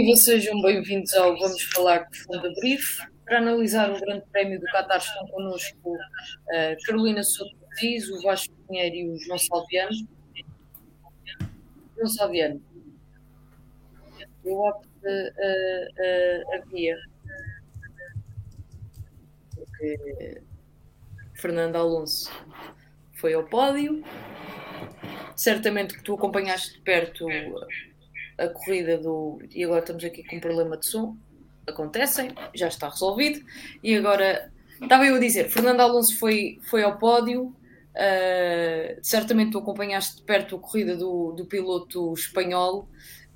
Viva, sejam bem-vindos ao Vamos Falar de Fundo Brief. Para analisar o Grande Prémio do Qatar estão connosco uh, Carolina Souto Diz, o Vasco Pinheiro e o João Salviano. João Salviano, eu opto uh, uh, a via. Porque Fernando Alonso foi ao pódio. Certamente que tu acompanhaste de perto a corrida do. E agora estamos aqui com um problema de som. Acontecem, já está resolvido. E agora, estava eu a dizer, Fernando Alonso foi, foi ao pódio. Uh, certamente tu acompanhaste de perto a corrida do, do piloto espanhol.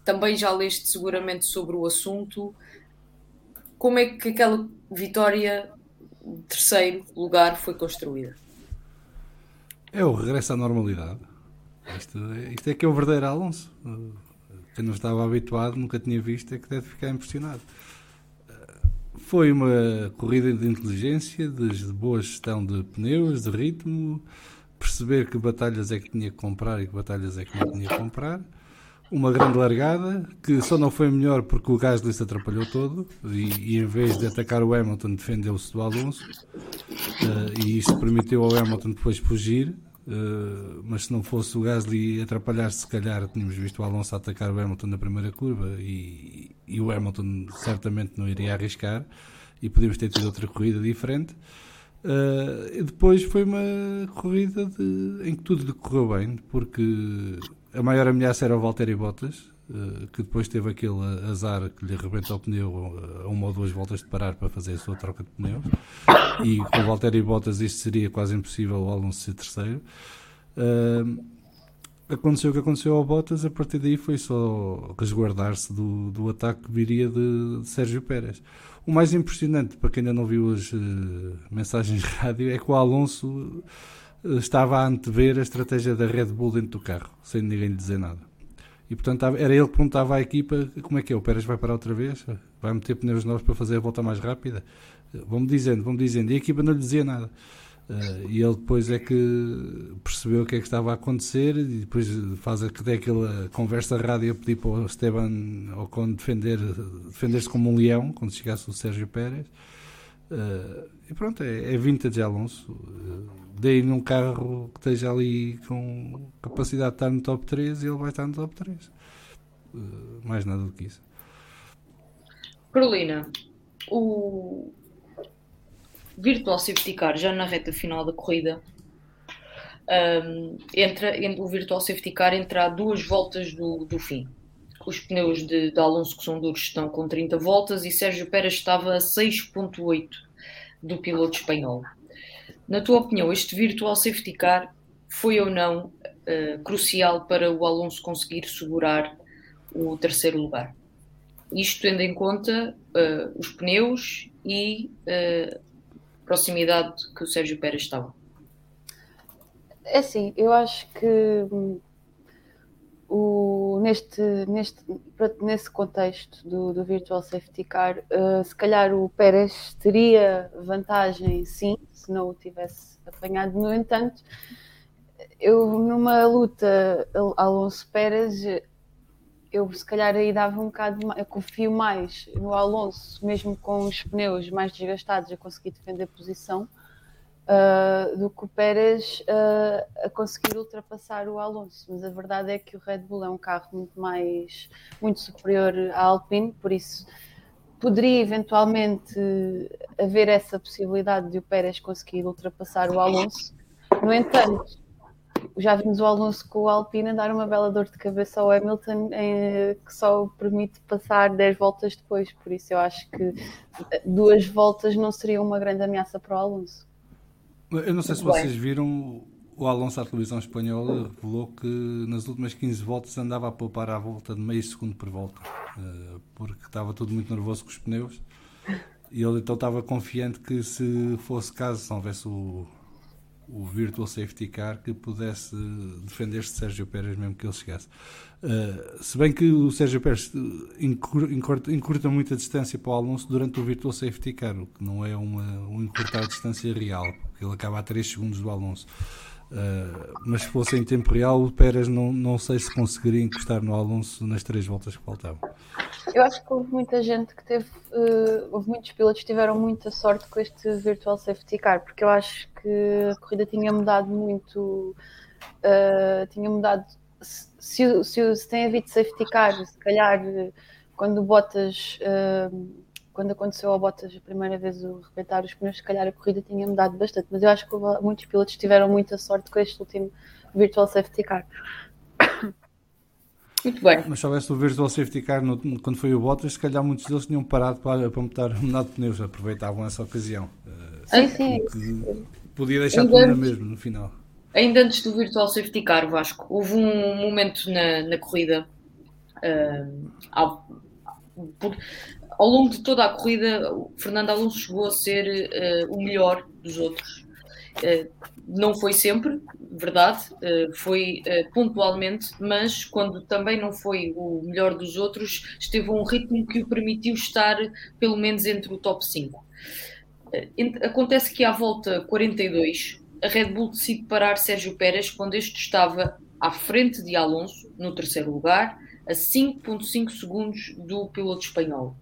Também já leste seguramente sobre o assunto. Como é que aquela vitória, terceiro lugar, foi construída? É o regresso à normalidade. Isto, isto é que é o verdadeiro Alonso eu não estava habituado, nunca tinha visto, é que deve ficar impressionado. Foi uma corrida de inteligência, de boa gestão de pneus, de ritmo, perceber que batalhas é que tinha que comprar e que batalhas é que não tinha que comprar. Uma grande largada, que só não foi melhor porque o Gasly se atrapalhou todo e, e em vez de atacar o Hamilton, defendeu-se do Alonso. Uh, e isso permitiu ao Hamilton depois fugir Uh, mas se não fosse o Gasly atrapalhar-se, se calhar tínhamos visto o Alonso atacar o Hamilton na primeira curva e, e o Hamilton certamente não iria arriscar e podíamos ter tido outra corrida diferente. Uh, e depois foi uma corrida de, em que tudo decorreu bem, porque a maior ameaça era o Valtteri Bottas, que depois teve aquele azar que lhe arrebenta o pneu a uma ou duas voltas de parar para fazer a sua troca de pneus e com Valtteri Bottas isto seria quase impossível o Alonso ser terceiro. Uh, aconteceu o que aconteceu ao Bottas, a partir daí foi só resguardar-se do, do ataque que viria de, de, Sérgio Pérez. O mais impressionante, para quem ainda não viu as uh, mensagens de rádio, é que o Alonso uh, estava a antever a estratégia da Red Bull dentro do carro, sem ninguém lhe dizer nada. E portanto era ele que perguntava à equipa como é que é, o Pérez vai parar outra vez? Vai meter pneus novos para fazer a volta mais rápida? Vão-me dizendo, vão-me dizendo. E a equipa não lhe dizia nada. Uh, e ele depois é que percebeu o que é que estava a acontecer e depois faz aquela conversa rádio a pedir para o Esteban Ocon defender, defender-se como um leão quando chegasse o Sérgio Pérez. Uh, e pronto, é, é vintage Alonso. Uh, dei num carro que esteja ali com capacidade de estar no top 3 e ele vai estar no top 3. Uh, mais nada do que isso. Carolina, o, Virtual Safety Car já na reta final da corrida. Um, entra, o Virtual Safety Car entra a duas voltas do, do fim. Os pneus de, de Alonso, que são duros, estão com 30 voltas e Sérgio Pérez estava a 6,8 do piloto espanhol. Na tua opinião, este Virtual Safety Car foi ou não uh, crucial para o Alonso conseguir segurar o terceiro lugar? Isto tendo em conta uh, os pneus e uh, proximidade que o Sérgio Pérez estava? É assim, eu acho que hum, o, neste, neste, nesse contexto do, do Virtual Safety Car, uh, se calhar o Pérez teria vantagem sim, se não o tivesse apanhado. No entanto, eu numa luta Alonso Pérez eu se calhar aí dava um bocado, eu confio mais no Alonso, mesmo com os pneus mais desgastados, a conseguir defender a posição, uh, do que o Pérez uh, a conseguir ultrapassar o Alonso. Mas a verdade é que o Red Bull é um carro muito mais, muito superior à Alpine, por isso poderia eventualmente haver essa possibilidade de o Pérez conseguir ultrapassar o Alonso. No entanto, já vimos o Alonso com o Alpine dar uma bela dor de cabeça ao Hamilton em, que só permite passar 10 voltas depois, por isso eu acho que duas voltas não seria uma grande ameaça para o Alonso. Eu não sei se vocês viram o Alonso à televisão espanhola revelou que nas últimas 15 voltas andava a poupar à volta de meio segundo por volta, uh, porque estava tudo muito nervoso com os pneus. E ele então estava confiante que se fosse caso, se não houvesse o, o Virtual Safety Car, que pudesse defender-se de Sérgio Pérez mesmo que ele chegasse. Uh, se bem que o Sérgio Pérez encurta, encurta muita distância para o Alonso durante o Virtual Safety Car, o que não é uma, um encurtar a distância real, porque ele acaba a 3 segundos do Alonso. Uh, mas se fosse em tempo real, o Pérez não, não sei se conseguiria encostar no Alonso nas três voltas que faltavam. Eu acho que houve muita gente que teve, uh, houve muitos pilotos que tiveram muita sorte com este Virtual Safety Car, porque eu acho que a corrida tinha mudado muito, uh, tinha mudado. Se, se, se tem havido safety car, se calhar quando o Bottas quando aconteceu ao Bottas a primeira vez o rebentar os pneus, se calhar a corrida tinha mudado bastante, mas eu acho que muitos pilotos tiveram muita sorte com este último Virtual Safety Car. Muito bem. Mas se houvesse o Virtual Safety Car no, quando foi o Bottas, se calhar muitos deles tinham parado para, para mudar, mudar de pneus, aproveitavam essa ocasião. Sim, sim. Podia deixar tudo na mesma no final. Ainda antes do Virtual Safety Car, Vasco, houve um momento na, na corrida. Uh, ao, por, ao longo de toda a corrida, o Fernando Alonso chegou a ser uh, o melhor dos outros. Uh, não foi sempre, verdade, uh, foi pontualmente, mas quando também não foi o melhor dos outros, esteve a um ritmo que o permitiu estar pelo menos entre o top 5. acontece que à volta 42, a Red Bull decide parar Sérgio Pérez quando este estava à frente de Alonso, no terceiro lugar, a 5,5 segundos do piloto espanhol.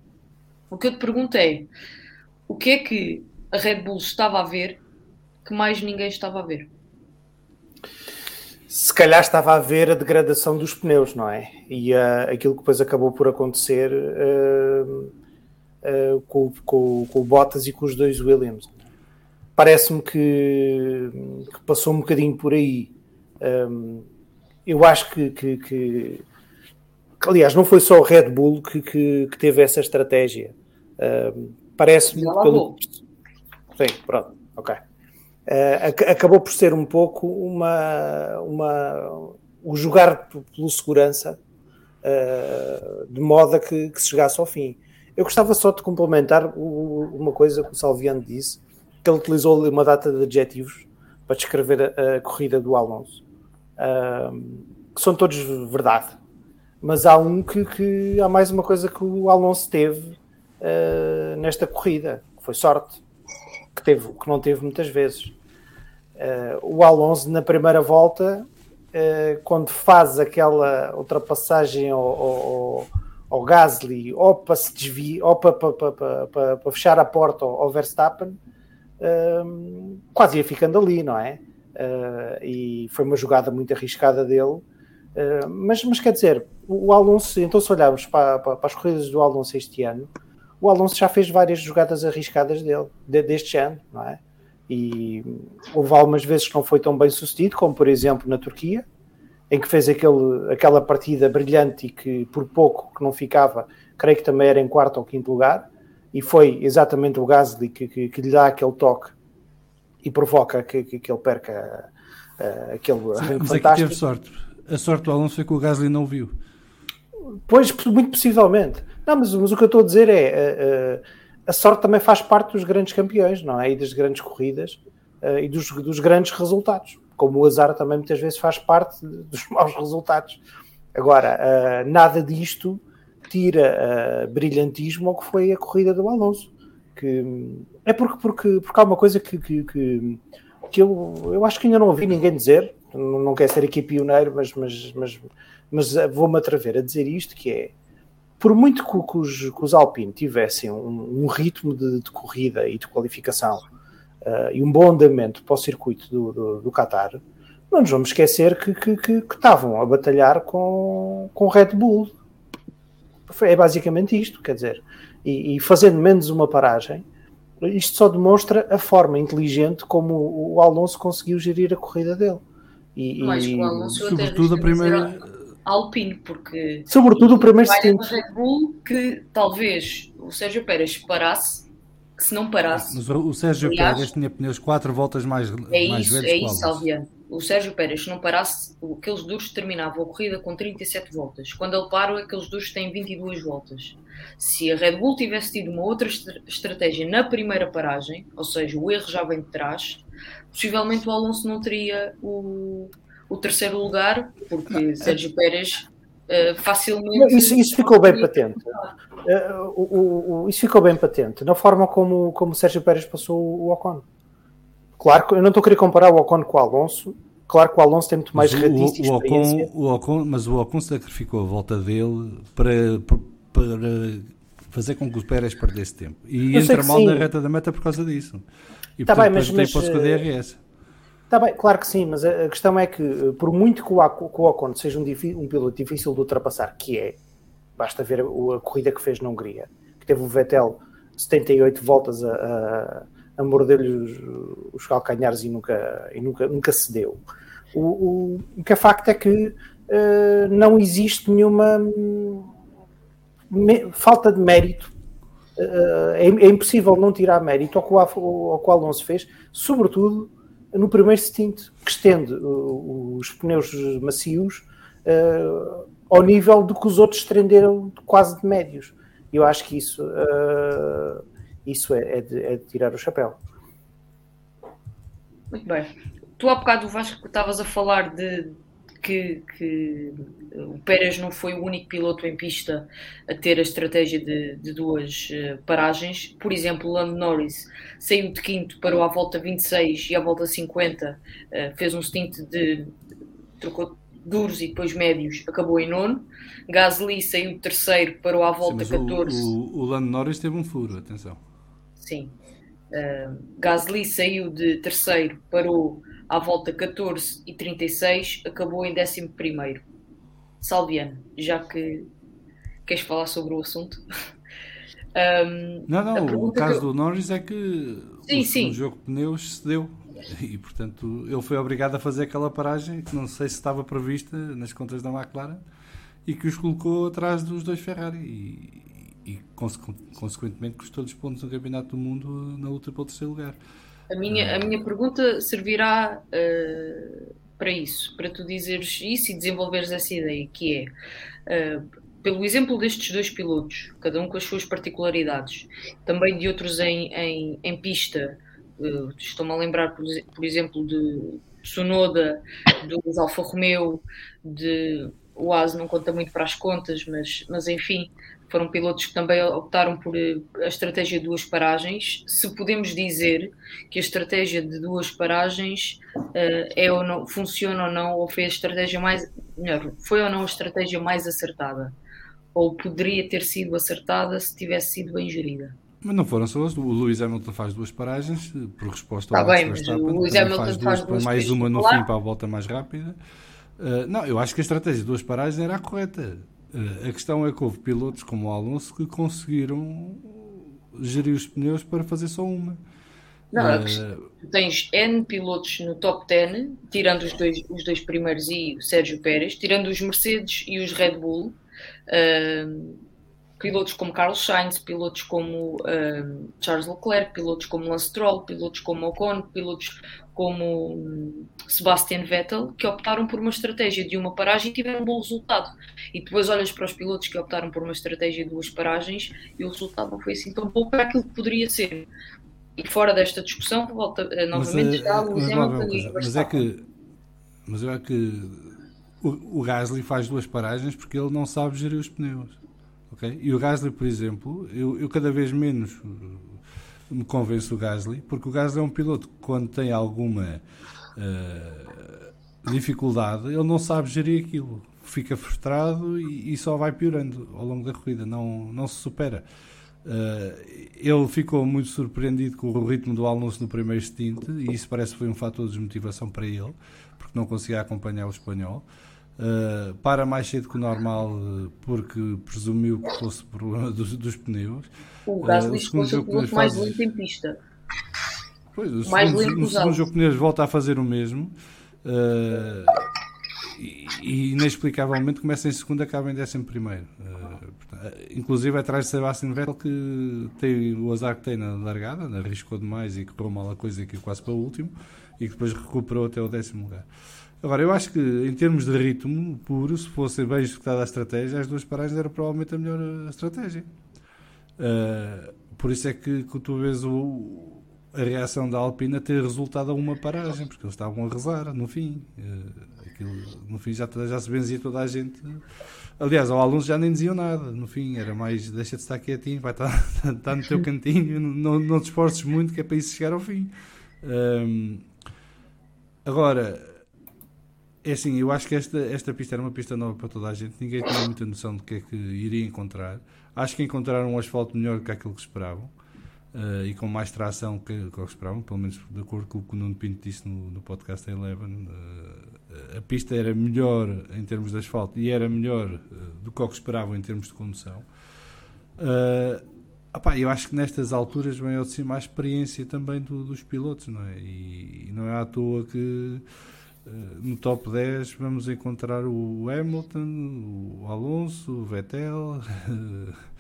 O que eu te pergunto é: o que é que a Red Bull estava a ver que mais ninguém estava a ver? Se calhar estava a ver a degradação dos pneus, não é? E uh, aquilo que depois acabou por acontecer uh, uh, com, com, com, o Bottas e com os dois Williams. Parece-me que, que, passou um bocadinho por aí. Um, eu acho que, que, que, aliás, não foi só o Red Bull que, que teve essa estratégia. Uh, Parece-me pelo. Sim, pronto, ok. Uh, acabou por ser um pouco uma, uma o jogar pelo segurança uh, de modo a que, que, se chegasse ao fim. Eu gostava só de complementar o, uma coisa que o Salviano disse, que ele utilizou uma data de adjetivos para descrever a, a corrida do Alonso, uh, que são todos verdade. Mas há um que, que há mais uma coisa que o Alonso teve uh, nesta corrida, que foi sorte, que, teve, que não teve muitas vezes. Uh, o Alonso, na primeira volta, uh, quando faz aquela ultrapassagem ao, ao, ao Gasly, ou para se desviar, ou para, para, para, para, fechar a porta ao, Verstappen, quase ia ficando ali, não é? e foi uma jogada muito arriscada dele. mas, mas quer dizer, o Alonso, então se olharmos para, para, para, as corridas do Alonso este ano, o Alonso já fez várias jogadas arriscadas dele, de, deste ano, não é? E houve algumas vezes que não foi tão bem sucedido, como por exemplo na Turquia, em que fez aquele, aquela partida brilhante e que por pouco que não ficava, creio que também era em quarto ou quinto lugar, e foi exatamente o Gasly que, que, que lhe dá aquele toque e provoca que, que, que ele perca uh, aquele Sim, mas fantástico. É que teve sorte. A sorte do Alonso foi que o Gasly não viu. Pois, muito possivelmente. Não, mas, mas o que eu estou a dizer é uh, a sorte também faz parte dos grandes campeões, não é? E das grandes corridas uh, e dos, dos, grandes resultados. Como o azar também muitas vezes faz parte dos maus resultados. Agora, nada disto tira brilhantismo ao que foi a corrida do Alonso. Que, é porque, porque, porque há uma coisa que, que, que, que eu, eu acho que ainda não ouvi ninguém dizer, não, não quero ser aqui pioneiro, mas, mas, mas, mas vou-me atrever a dizer isto, que é por muito que, que, os, que os Alpine tivessem um, um ritmo de, de, corrida e de qualificação uh, e um bom andamento para o circuito do, do, do Qatar, não nos vamos esquecer que, que, que, que estavam a batalhar com, com Red Bull. É basicamente isto, quer dizer, e, e, fazendo menos uma paragem, isto só demonstra a forma inteligente como o, o Alonso conseguiu gerir a corrida dele. E, Mas o Alonso sobretudo a primeira Alpine, porque. Sobretudo o primeiro stint. Red Bull que talvez o Sérgio Pérez parasse, que se não parasse. Mas o Sérgio aliás, Pérez tinha pneus 4 voltas mais, é mais isso, velhos É isso, Alviano. o Sérgio Pérez, se não parasse, aqueles duros terminavam a corrida com 37 voltas. Quando ele para, aqueles duros têm 22 voltas. Se a Red Bull tivesse tido uma outra estratégia na primeira paragem, ou seja, o erro já vem de trás, possivelmente o Alonso não teria o, o terceiro lugar, porque Sérgio Pérez uh, facilmente. Isso, isso ficou bem patente. Uh, o, o, isso ficou bem patente na forma como, como Sérgio Pérez passou o Ocon. Claro que eu não estou a querer comparar o Ocon com o Alonso. Claro que o Alonso tem muito mais radice o, o, Ocon, o Ocon, Mas o Ocon sacrificou a volta dele para, para fazer com que o Pérez perdesse tempo. E eu entra mal sim. na reta da meta por causa disso. E tá bem, mas, mas, para o DRS. Está bem, claro que sim, mas a, questão é que, por muito que o, o Ocon seja um, um, piloto difícil de ultrapassar, que é, basta ver a, corrida que fez na Hungria, que teve o Vettel 78 voltas a, a a morder-lhe os, os, calcanhares e nunca, e nunca, nunca cedeu. O, o, que é facto é que uh, não existe nenhuma me, falta de mérito. Uh, é, é, impossível não tirar mérito ao que, o, ao que o Alonso fez, sobretudo no primeiro stint, que estende uh, os pneus macios ao nível do que os outros estenderam quase de médios. Eu acho que isso isso é, é, de, é de tirar o chapéu. Muito bem. Tu há bocado, Vasco, estavas a falar de que, que, o Pérez não foi o único piloto em pista a ter a estratégia de, de duas uh, paragens. Por exemplo, Lando Norris saiu de quinto, parou à volta 26 e à volta 50, uh, fez um stint de. trocou duros e depois médios, acabou em nono. Gasly saiu de terceiro, parou à volta Sim, 14. O, o, o Lando Norris teve um furo, atenção sim. Uh, Gasly saiu de terceiro, parou à volta 14 e 36, acabou em 11 primeiro. Salviano, já que queres falar sobre o assunto? um, não, não, o caso eu... do Norris é que sim, o sim. jogo de pneus cedeu e portanto ele foi obrigado a fazer aquela paragem que não sei se estava prevista nas contas da McLaren e que os colocou atrás dos dois Ferrari e, e consequentemente custou dos pontos no Campeonato do Mundo na luta pelo terceiro lugar. A minha, a minha pergunta servirá uh, para isso, para tu dizeres isso e desenvolveres essa ideia, que é, uh, pelo exemplo destes dois pilotos, cada um com as suas particularidades, também de outros em, em, em pista, uh, estou-me a lembrar, por, por exemplo, de Tsunoda, dos Alfa Romeo, de o AS não conta muito para as contas, mas, mas enfim, foram pilotos que também optaram por eh, a estratégia de duas paragens. Se podemos dizer que a estratégia de duas paragens uh, é ou não, funciona ou não, ou foi a estratégia mais, melhor, foi ou não a estratégia mais acertada? Ou poderia ter sido acertada se tivesse sido bem gerida? Mas não foram só as O Lewis Hamilton faz duas paragens eh, por resposta ao tá bem, mas o Lewis Hamilton faz duas, faz duas mais uma no fim para a volta mais rápida. Uh, não, eu acho que a estratégia de duas paragens era a correta. Uh, a questão é que houve pilotos como o Alonso que conseguiram gerir os pneus para fazer só uma. Não, uh, tens N pilotos no top 10, tirando os dois, os dois primeiros e o Sérgio Pérez, tirando os Mercedes e os Red Bull. Uh, pilotos como Carlos Sainz, pilotos como uh, Charles Leclerc, pilotos como Lance Stroll, pilotos como Ocon, pilotos como Sebastian Vettel, que optaram por uma estratégia de uma paragem e tiveram um bom resultado. E depois olhas para os pilotos que optaram por uma estratégia de duas paragens e o resultado não foi assim tão bom para aquilo que poderia ser. E fora desta discussão, volta uh, novamente mas, está o Lewis Hamilton Mas é que, mas é que o, o Gasly faz duas paragens porque ele não sabe gerir os pneus. Okay? E o Gasly, por exemplo, eu, eu cada vez menos me convenço o Gasly, porque o Gasly é um piloto que quando tem alguma uh, dificuldade, ele não sabe gerir aquilo. Fica frustrado e, e, só vai piorando ao longo da corrida, não, não se supera. Uh, ele ficou muito surpreendido com o ritmo do Alonso no primeiro stint e isso parece que foi um fator de desmotivação para ele, porque não conseguia acompanhar o espanhol. Uh, para mais cedo que o normal porque presumiu que fosse problema dos, dos pneus. O Gasly uh, o segundo o mais lento em pista. Pois, o mais segundo, lento no segundo jogo pneus volta a fazer o mesmo. Uh, e, e, inexplicavelmente começa em segundo acaba em décimo primeiro. Uh, inclusive atrás de Sebastian Vettel que tem o azar que tem na largada, arriscou demais e correu mal a coisa aqui quase para o último e que depois recuperou até o décimo lugar. Agora, eu acho que em termos de ritmo puro, se fosse bem executada a estratégia, as duas paragens era provavelmente a melhor estratégia. Uh, por isso é que, que tu vês o, a reação da Alpina ter resultado a uma paragem, porque eles estavam a rezar no fim. Uh, aquilo, no fim já, já se benzia toda a gente. Aliás, ao Alonso já nem diziam nada. No fim, era mais deixa de estar quietinho, vai estar, no teu cantinho, não, não te esforces muito, que é para isso chegar ao fim. Um, agora, é assim, eu acho que esta, esta pista era uma pista nova para toda a gente, ninguém tinha muita noção do que é que iria encontrar. Acho que encontraram um asfalto melhor do que aquilo que esperavam. Uh, e com mais tração que, que esperavam, pelo menos de acordo com o que o Nuno Pinto disse no, no podcast Eleven, uh, a pista era melhor em termos de asfalto e era melhor uh, do que o que esperavam em termos de condução. Opá, eu acho que nestas alturas vem ao de cima a experiência também do, dos pilotos, não é? E, e, não é à toa que no top 10 vamos encontrar o Hamilton, o Alonso, o Vettel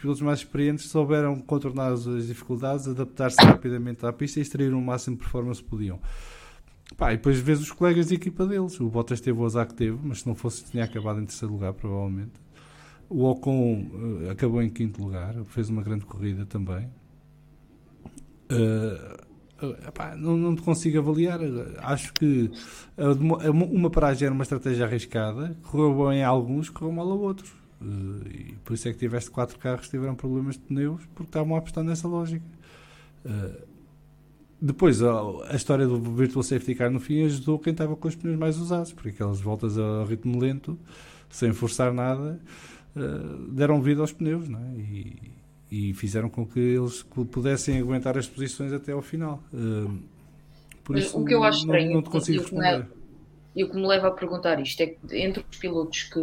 pilotos mais experientes souberam contornar as dificuldades, adaptar-se rapidamente à pista e extrair o máximo de performance que podiam. Pá, e depois vês os colegas de equipa deles. O Bottas teve o azar que teve, mas se não fosse, tinha acabado em terceiro lugar, provavelmente. O Ocon uh, acabou em quinto lugar, fez uma grande corrida também. Uh, Epá, não, não consigo avaliar. Acho que uma paragem era uma estratégia arriscada, correu bem a alguns, correu mal a outros. Uh, e por isso é que tiveste quatro carros que tiveram problemas de pneus porque estavam a apostar nessa lógica. Uh, depois, a, história do Virtual Safety Car no fim ajudou quem estava com os pneus mais usados, porque aquelas voltas a ritmo lento, sem forçar nada, uh, deram vida aos pneus não é? e, e, fizeram com que eles pudessem aguentar as posições até ao final. por isso, o que eu acho não, estranho, não te consigo responder e o que me leva a perguntar isto é que entre os pilotos que,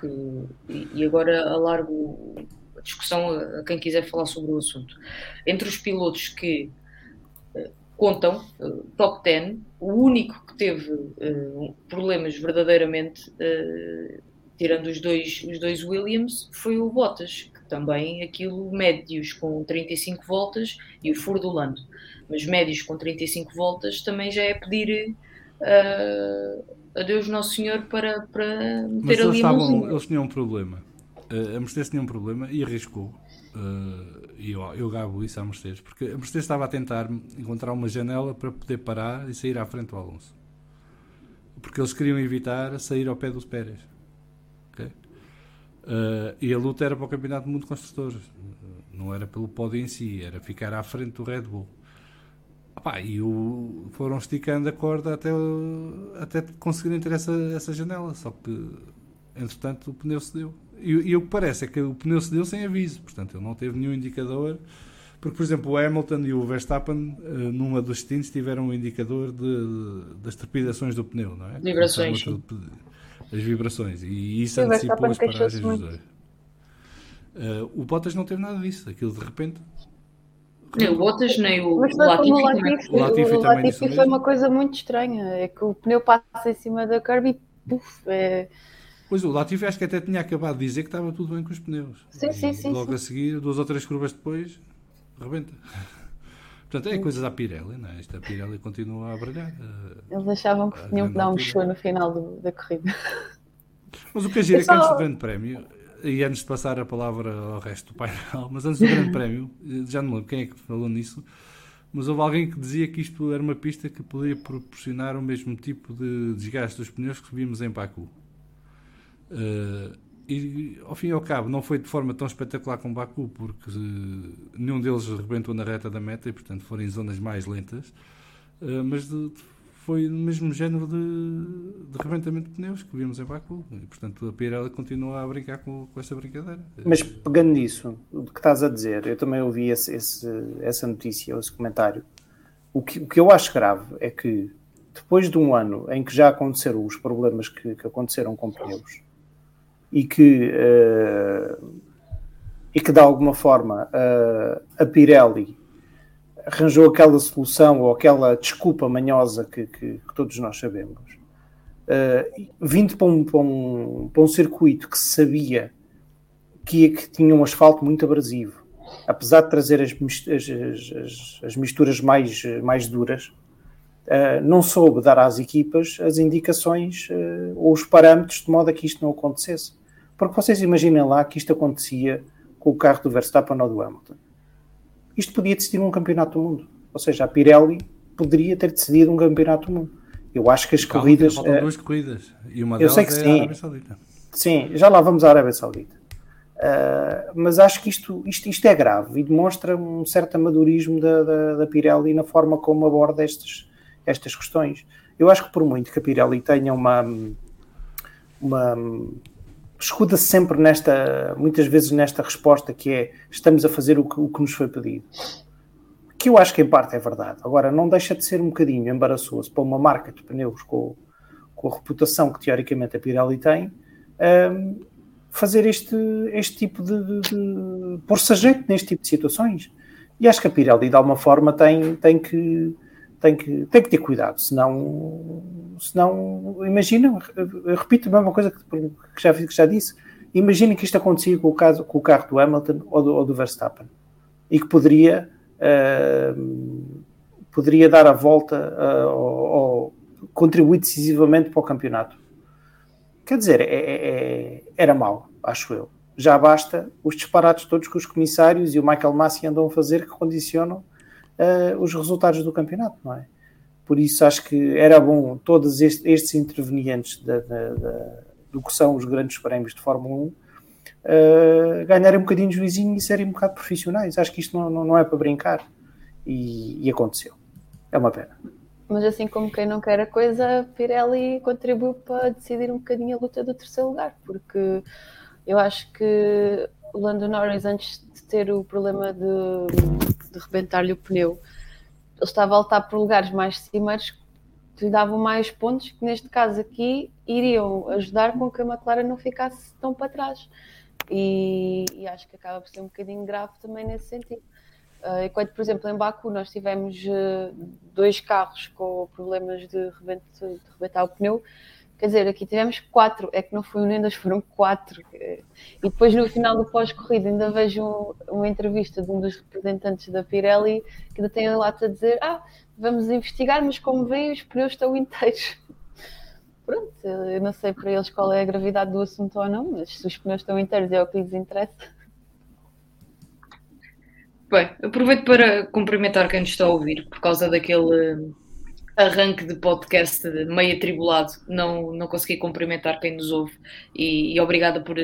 que e agora alargo a discussão a, quem quiser falar sobre o assunto, entre os pilotos que uh, contam, uh, top 10, o único que teve uh, problemas verdadeiramente, tirando os dois, os dois Williams, foi o Bottas, também aquilo médios com 35 voltas e o furo do Lando, mas médios com 35 voltas também já é pedir uh, a Deus Nosso Senhor para, para meter Mas ali eles, estavam, eles tinham um problema. Uh, a Mercedes tinha um problema e arriscou. Uh, e eu, eu gabo isso à Mercedes, porque a Mercedes estava a tentar encontrar uma janela para poder parar e sair à frente do Alonso. Porque eles queriam evitar sair ao pé dos Pérez. Uh, e a luta era para o Campeonato do Mundo de Construtores. Não era pelo pódio em si, era ficar à frente do Red Bull. E o, foram esticando a corda até, até conseguirem ter essa, essa janela. Só que, entretanto, o pneu cedeu. E, e o que parece é que o pneu cedeu sem aviso. Portanto, ele não teve nenhum indicador. Porque, por exemplo, o Hamilton e o Verstappen, uh, numa dos destinos, tiveram um indicador de, de, das trepidações do pneu, não é? Vibrações. As vibrações. E isso antecipou as paragens dos dois. Uh, o Bottas não teve nada disso. Aquilo de repente nem o Bottas, nem o, Mas foi Latifi. O Latifi, o Latifi, o Latifi foi uma coisa muito estranha. É que o pneu passa em cima da curva e puf, é... Pois o Latifi acho que até tinha acabado de dizer que estava tudo bem com os pneus. Sim, sim, sim. Logo sim. a seguir, duas ou três curvas depois, rebenta. Portanto, é coisas da Pirelli, não é? Esta Pirelli continua a brilhar. Eles achavam que tinham que dar um show no final do, da corrida. Mas o que é giro é que antes do Grande Prémio, e antes de passar a palavra ao resto do painel, mas antes do Grande Prémio, já não lembro quem é que falou nisso, mas houve alguém que dizia que isto era uma pista que poderia proporcionar o mesmo tipo de desgaste dos pneus que vimos em Baku. Uh, e ao fim e ao cabo não foi de forma tão espetacular como Baku, porque uh, nenhum deles rebentou na reta da meta e, portanto, foram em zonas mais lentas. Uh, mas de, foi no mesmo género de, de rebentamento de pneus que vimos em Baku. E, portanto, a Pirelli continua a brincar com, com essa brincadeira. Mas pegando nisso, o que estás a dizer, eu também ouvi esse, esse, essa notícia, esse comentário. O que, o que eu acho grave é que depois de um ano em que já aconteceram os problemas que, que aconteceram com pneus e que, uh, e que de alguma forma uh, a Pirelli arranjou aquela solução ou aquela desculpa manhosa que, que, que todos nós sabemos, uh, vindo para um, para, um, para um circuito que se sabia que, que tinha um asfalto muito abrasivo, apesar de trazer as, as, as, as misturas mais, mais duras, uh, não soube dar às equipas as indicações uh, ou os parâmetros de modo a que isto não acontecesse. Porque vocês imaginem lá que isto acontecia com o carro do Verstappen ou do Hamilton. Isto podia decidir um campeonato do mundo. Ou seja, a Pirelli poderia ter decidido um campeonato do mundo. Eu acho que as Calma, corridas. Faltam duas corridas. E uma delas eu sei que é sim. a Arábia Saudita. Sim, já lá vamos à Arábia Saudita. Uh, mas acho que isto, isto, isto é grave e demonstra um certo amadorismo da, da, da Pirelli na forma como aborda estes, estas questões. Eu acho que por muito que a Pirelli tenha uma, uma escuda-se sempre nesta, muitas vezes nesta resposta que é estamos a fazer o que, o que nos foi pedido. Que eu acho que em parte é verdade. Agora, não deixa de ser um bocadinho embaraçoso para uma marca de pneus com, com a reputação que teoricamente a Pirelli tem, um, fazer este, este tipo de, de, de pôr-se a jeito neste tipo de situações. E acho que a Pirelli, de alguma forma, tem, tem, que, tem, que, tem que ter cuidado, senão, senão imagina, repito a mesma coisa que, que, já, que já disse, imagina que isto acontecia com o, caso, com o carro do Hamilton ou do, ou do Verstappen e que poderia, uh, poderia dar a volta uh, ou, ou contribuir decisivamente para o campeonato. Quer dizer, é, é, é, era mau, acho eu. Já basta os disparados todos que os comissários e o Michael Massi andam a fazer que condicionam uh, os resultados do campeonato, não é? Por isso acho que era bom todos estes, estes intervenientes da, da, da, do que são os grandes prémios de Fórmula 1 uh, eh, ganharem um bocadinho de juizinho e serem um bocado profissionais. Acho que isto não, não, não é para brincar. E, e aconteceu. É uma pena. Mas assim como quem não quer a coisa, Pirelli contribuiu para decidir um bocadinho a luta do terceiro lugar, porque eu acho que o Lando Norris, antes de ter o problema de, de rebentar-lhe o pneu, ele estava a lutar por lugares mais cimeiros que lhe davam mais pontos, que neste caso aqui iriam ajudar com que a McLaren não ficasse tão para trás. E, e acho que acaba por ser um bocadinho grave também nesse sentido. Uh, enquanto, por exemplo, em Baku nós tivemos uh, dois carros com problemas de, de rebentar o pneu, quer dizer, aqui tivemos quatro, é que não foi um nem dois, foram quatro. E depois no final do pós-corrida ainda vejo um, uma entrevista de um dos representantes da Pirelli que ainda tem lá a dizer, ah, vamos investigar, mas como veem os pneus estão inteiros. Pronto, eu não sei para eles qual é a gravidade do assunto ou não, mas se os pneus estão inteiros é o que lhes interessa. Bem, aproveito para cumprimentar quem nos está a ouvir por causa daquele arranque de podcast meio atribulado, não, não consegui cumprimentar quem nos ouve. E, e obrigada por,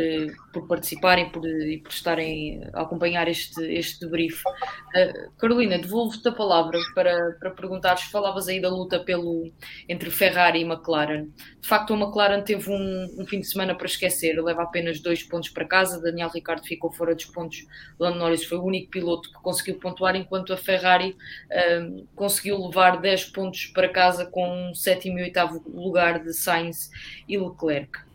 por participarem por, e por estarem a acompanhar este, este debrief. Uh, Carolina, devolvo-te a palavra para, para perguntares, falavas aí da luta pelo, entre Ferrari e McLaren. De facto, a McLaren teve um, um fim de semana para esquecer, leva apenas dois pontos para casa, Daniel Ricciardo ficou fora dos pontos, Lando Norris foi o único piloto que conseguiu pontuar, enquanto a Ferrari uh, conseguiu levar 10 pontos para para casa com um sétimo e oitavo lugar de Sainz e Leclerc.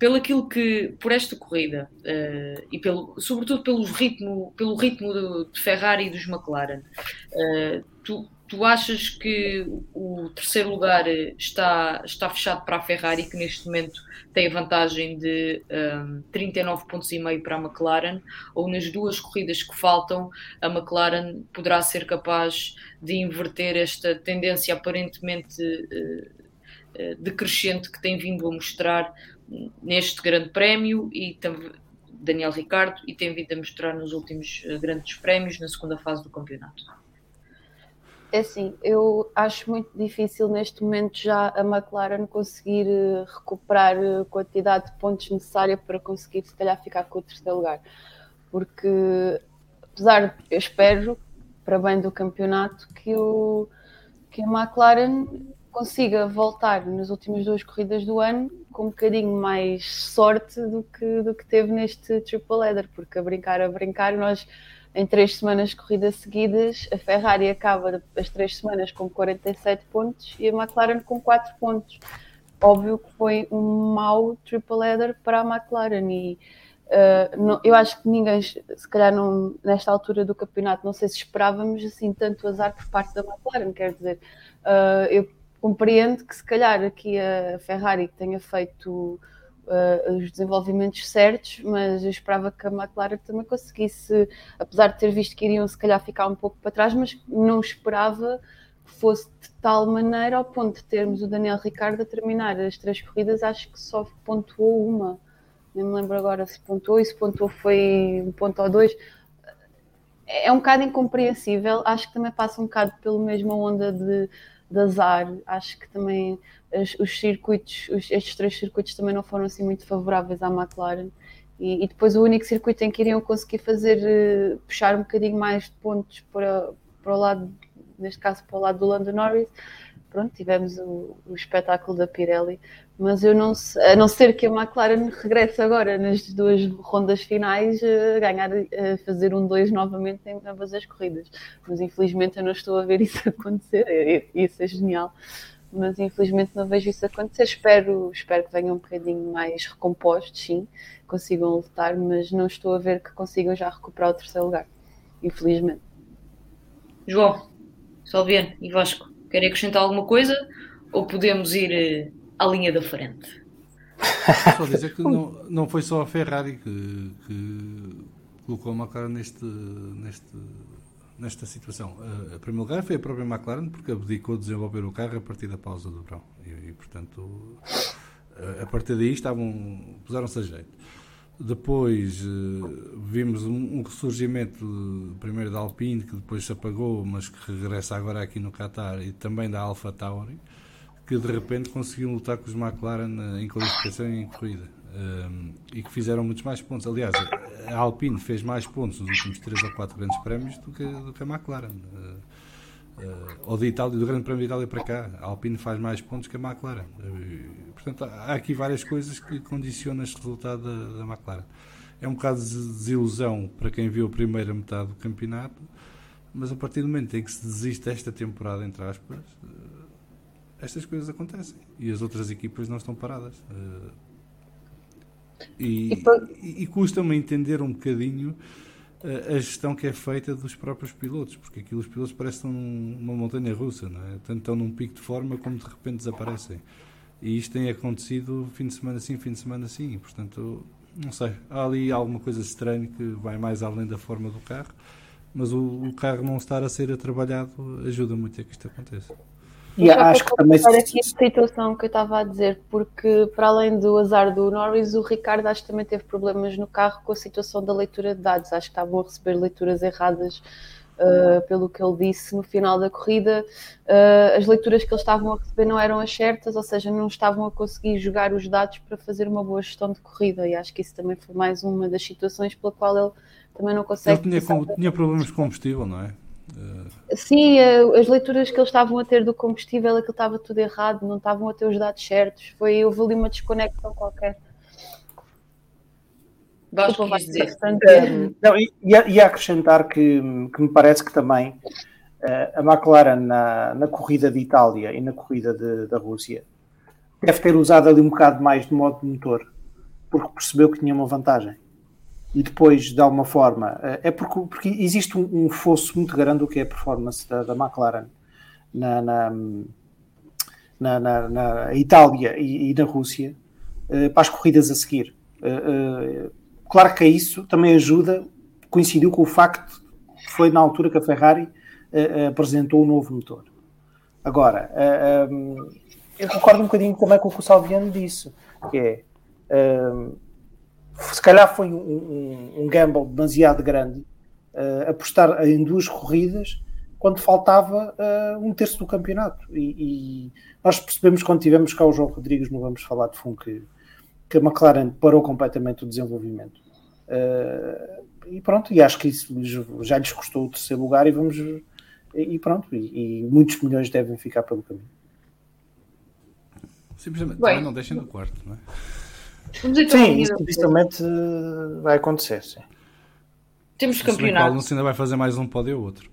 Pelo aquilo que, por esta corrida, uh, e pelo, sobretudo pelo ritmo, pelo ritmo de, de Ferrari e dos McLaren, uh, tu, tu achas que o terceiro lugar está, está fechado para a Ferrari, que neste momento tem a vantagem de um, 39 pontos e meio para a McLaren, ou nas duas corridas que faltam, a McLaren poderá ser capaz de inverter esta tendência aparentemente uh, decrescente que tem vindo a mostrar neste grande prémio e também Daniel Ricardo e tem vindo a mostrar nos últimos uh, grandes prémios na segunda fase do campeonato. É assim, eu acho muito difícil neste momento já a McLaren conseguir eh, recuperar a quantidade de pontos necessária para conseguir, se calhar, ficar com o terceiro lugar. Porque, apesar eu espero, para bem do campeonato, que, o, que a McLaren consiga voltar nas últimas duas corridas do ano com um bocadinho mais sorte do que, do que teve neste triple header, porque a brincar, a brincar, nós em três semanas de corrida seguidas, a Ferrari acaba as três semanas com 47 pontos e a McLaren com 4 pontos. Óbvio que foi um mau triple header para a McLaren e uh, não, eu acho que ninguém, se calhar não, nesta altura do campeonato, não sei se esperávamos assim tanto azar por parte da McLaren, quer dizer, uh, eu compreendo que se calhar aqui a Ferrari tenha feito uh, os desenvolvimentos certos, mas eu esperava que a McLaren também conseguisse, apesar de ter visto que iriam se calhar ficar um pouco para trás, mas não esperava fosse de tal maneira ao ponto de termos o Daniel Ricardo a terminar as três corridas, acho que só pontuou uma. Nem me lembro agora se pontuou e se pontuou foi um ponto ou dois. É um bocado incompreensível. Acho que também passa um bocado pela mesma onda de, de azar. Acho que também os, os circuitos, os, estes três circuitos também não foram assim muito favoráveis à McLaren. E, e, depois o único circuito em que iriam conseguir fazer, uh, puxar um bocadinho mais de pontos para, para o lado, neste caso para o lado do Lando Norris, pronto, tivemos o, o, espetáculo da Pirelli, mas eu não a não ser que a McLaren regresse agora nas duas rondas finais a ganhar, a fazer um 2 novamente em ambas as corridas. Mas infelizmente eu não estou a ver isso acontecer, isso é genial mas infelizmente não vejo isso acontecer. Espero, espero que venham um bocadinho mais recompostos, sim, consigam lutar, mas não estou a ver que consigam já recuperar o terceiro lugar, infelizmente. João, Salviano e Vasco, querem acrescentar alguma coisa ou podemos ir eh, à linha da frente? Só dizer que não, não foi só a Ferrari que, que colocou a McLaren neste, neste nesta situação. Uh, a primeiro lugar foi a própria McLaren, porque abdicou de desenvolver o carro a partir da pausa do verão. E, e portanto, uh, a partir daí estavam, puseram-se a jeito. Depois uh, vimos um, ressurgimento primeiro da Alpine, que depois se apagou, mas que regressa agora aqui no Qatar, e também da Alpha Tauri, que de repente conseguiram lutar com os McLaren em qualificação e em corrida um, e que fizeram muitos mais pontos. Aliás, a Alpine fez mais pontos nos últimos 3 ou 4 grandes prémios do que, do que a McLaren. Uh, ou de Itália, do Grande Prémio de Itália para cá. A Alpine faz mais pontos que a McLaren. Portanto, há aqui várias coisas que condicionam este resultado da, da McLaren. É um bocado de desilusão para quem viu a primeira metade do campeonato, mas a partir do momento em que se desiste esta temporada, entre aspas, estas coisas acontecem e as outras equipas não estão paradas. E, e, e custa-me entender um bocadinho a, gestão que é feita dos próprios pilotos, porque aquilo os pilotos parecem uma montanha russa, não é? Tanto estão num pico de forma como de repente desaparecem. E isto tem acontecido fim de semana sim, fim de semana sim, e, portanto, não sei, há ali alguma coisa estranha que vai mais além da forma do carro, mas o, o carro não estar a ser trabalhado ajuda muito a que isto aconteça. E acho que também aqui a situação que eu estava a dizer, porque para além do azar do Norris, o Ricardo acho que também teve problemas no carro com a situação da leitura de dados. Acho que estavam a receber leituras erradas. Uh, pelo que ele disse no final da corrida, uh, as leituras que eles estavam a receber não eram as certas, ou seja, não estavam a conseguir jogar os dados para fazer uma boa gestão de corrida. E acho que isso também foi mais uma das situações pela qual ele também não consegue. Ele tinha, tinha problemas de combustível, não é? Sim, eh, as leituras que eles estavam a ter do combustível, aquilo estava tudo errado, não estavam a ter os dados certos. Foi, houve ali uma desconexão qualquer. De dizer. Uh, não, e, a acrescentar que, que me parece que também uh, a McLaren na, na corrida de Itália e na corrida de, da Rússia deve ter usado ali um bocado mais de modo de motor, porque percebeu que tinha uma vantagem e depois, de alguma forma, eh, é porque, porque existe um, um fosso muito grande do que é a performance da, da McLaren na, na, na, na Itália e, e, na Rússia uh, para as corridas a seguir. Uh, uh, claro que isso também ajuda, coincidiu com o facto que foi na altura que a Ferrari apresentou o novo motor. Agora, um, eu concordo um bocadinho também com o que o Salviano disse, que é se calhar foi um, um, um gamble demasiado grande uh, apostar em duas corridas quando faltava uh, um terço do campeonato. E, e, nós percebemos quando tivemos cá o João Rodrigues, não vamos falar de fundo, que, que a McLaren parou completamente o desenvolvimento. Uh, e pronto, e acho que isso já lhes custou o terceiro lugar e vamos. E pronto, e, e muitos milhões devem ficar pelo caminho. Simplesmente Bem, não deixem no quarto, não é? Sim, isso dificilmente eh, vai acontecer. Sim. Temos campeonato. O Alonso ainda vai fazer mais um pódio ou outro.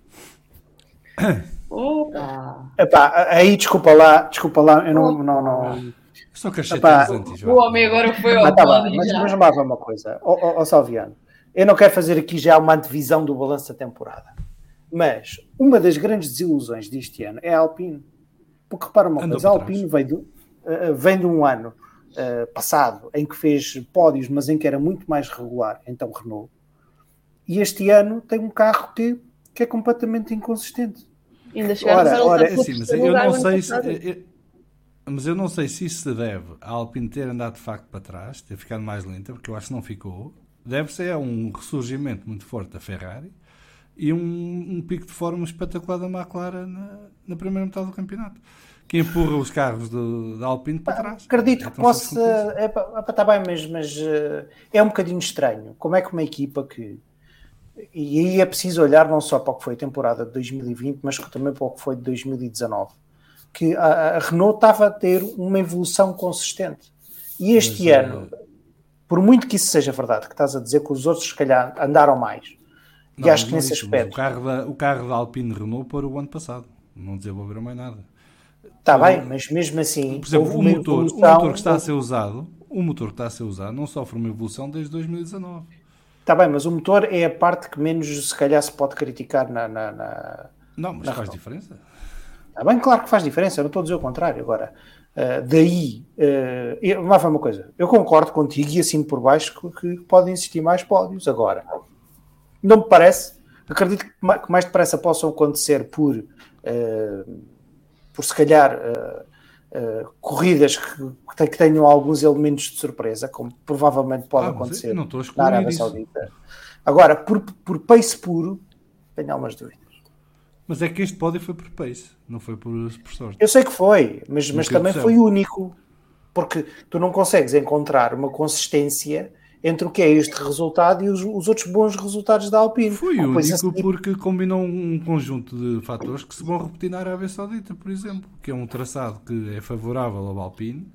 Opa! Epá, aí desculpa lá, desculpa lá, eu não. não, não... Só que achei antes, O homem agora foi ao ah, tá mas, mas vamos lá uma coisa, ó oh, oh, oh, Salviano. Eu não quero fazer aqui já uma antevisão do balanço da temporada, mas uma das grandes desilusões deste ano é a Alpine. Porque repara uma coisa, a Alpine vem, do, uh, vem de um ano uh, passado, em que fez pódios, mas em que era muito mais regular, então Renault. E este ano tem um carro que, que é completamente inconsistente. Ainda chegaram Ora, a ora, É pelo sim, mas eu não sei se. eu- mas eu não sei se isso se deve a Alpine ter andado de facto para trás, ter ficado mais lenta, porque eu acho que não ficou. Deve-se a um ressurgimento muito forte da Ferrari e um, um pico de forma espetacular da McLaren na, na primeira metade do campeonato, que empurra os carros do- da Alpine para trás. Acredito É que possa. É, pá, tá bem, mas, mas eh, é um bocadinho estranho. Como é que uma equipa que. E aí é preciso olhar não só para o que foi a temporada de 2020, mas também para o que foi de 2019. Que a, a Renault estava a ter uma evolução consistente. E este Mas, eh, ano, por muito que isso seja verdade, que estás a dizer que os outros, se calhar, andaram mais. e Não, acho que nesse isso, mas aspecto. O carro, da, o carro da Alpine Renault para o ano passado. Não desenvolveram mais nada. Está bem, mas mesmo assim. Por exemplo, o motor, o motor que está a ser usado, o motor que está a ser usado não sofre uma evolução desde 2019. Está bem, mas o motor é a parte que menos se calhar se pode criticar na. na, na... Não, mas Não, faz não. diferença. Está bem, claro que faz diferença, eu não estou a dizer o contrário. Agora, ah, daí, uh, eu, lá vai uma coisa, eu concordo contigo e assim por baixo que, que podem existir mais pódios. Agora, não me parece, acredito que ma- que mais depressa possam acontecer por, ah, por se calhar. ah, corridas que, que te- que tenham alguns elementos de surpresa, como provavelmente pode Ah, acontecer na Arábia isso. Saudita. Agora, por, por pace puro, tenho algumas dúvidas. Mas é que este pódio foi por pace, não foi por, por sorte. Eu sei que foi, mas, mas também foi único. Porque tu não consegues encontrar uma consistência entre o que é este resultado e os, os outros bons resultados da Alpine. Foi único esse- porque combinou um conjunto de fatores que se vão repetir na Arábia Saudita, por exemplo, que é um traçado que é favorável ao Alpine,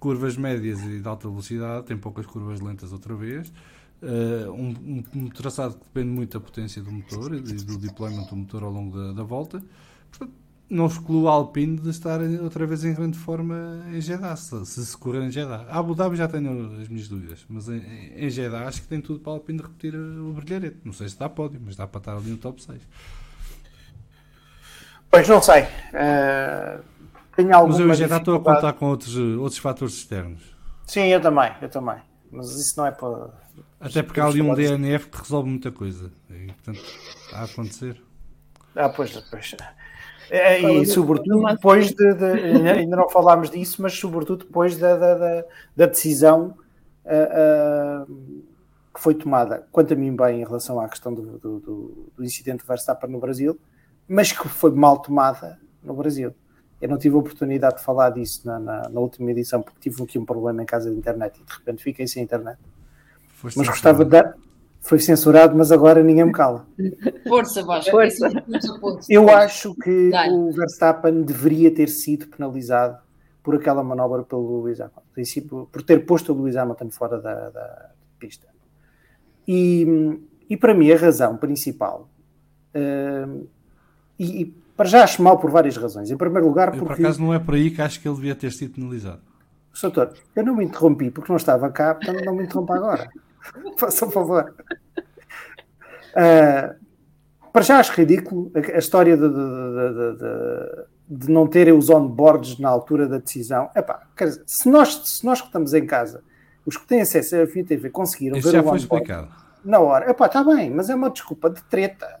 curvas médias e de alta velocidade, tem poucas curvas lentas outra vez, eh, um, um- traçado que depende muito da potência do motor e do deployment do motor ao longo da, da volta. Portanto, não excluo a Alpine de estar outra vez em grande forma em Jeddah, se se, correr em Jeddah. A Abu Dhabi já tenho as minhas dúvidas, mas em, em Jeddah acho que tem tudo para a Alpine repetir o brilharete. Não sei se dá pódio, mas dá para estar ali no top 6. Pois não sei. Ah, tenho alguma Mas eu em Jeddah estou a contar com outros, outros fatores externos. Sim, eu também, eu também. Mas isso não é para. Até porque há ali um DNF que resolve muita coisa. E, portanto, há a acontecer. Ah, pois, pois. É, Fala e do- sobretudo do depois de, de- ainda, não falámos disso, mas sobretudo depois da, da, da- da decisão ah, ah, que foi tomada, quanto a mim bem, em relação à questão do, do, do- do incidente do Verstappen no Brasil, mas que foi mal tomada no Brasil. Eu não tive a oportunidade de falar disso na, na- na última edição, porque tive aqui um problema em casa de internet e de repente fiquei sem internet. Foste Mas censurado. gostava de dar. Foi censurado, mas agora ninguém me cala. Força, Vasco. Força. Força. Eu acho que Dá-lhe. o Verstappen deveria ter sido penalizado por aquela manobra pelo Lewis Hamilton, princípio, por ter posto o Lewis Hamilton fora da, da pista. E, e para mim a razão principal, e, e para já acho mal por várias razões. Em primeiro lugar, Eu, por porque, acaso, não é por aí que acho que ele devia ter sido penalizado. Doutor, eu não me interrompi porque não estava cá, portanto não me interrompa agora. Faça um favor. Ah, para já acho ridículo a, a história de, de- de- de- não terem os on-boards na altura da decisão. Epá, quer dizer, se nós, se nós que estamos em casa, os que têm acesso à FIA conseguiram Isso ver já o foi explicado. na hora, epá, está bem, mas é uma desculpa de treta.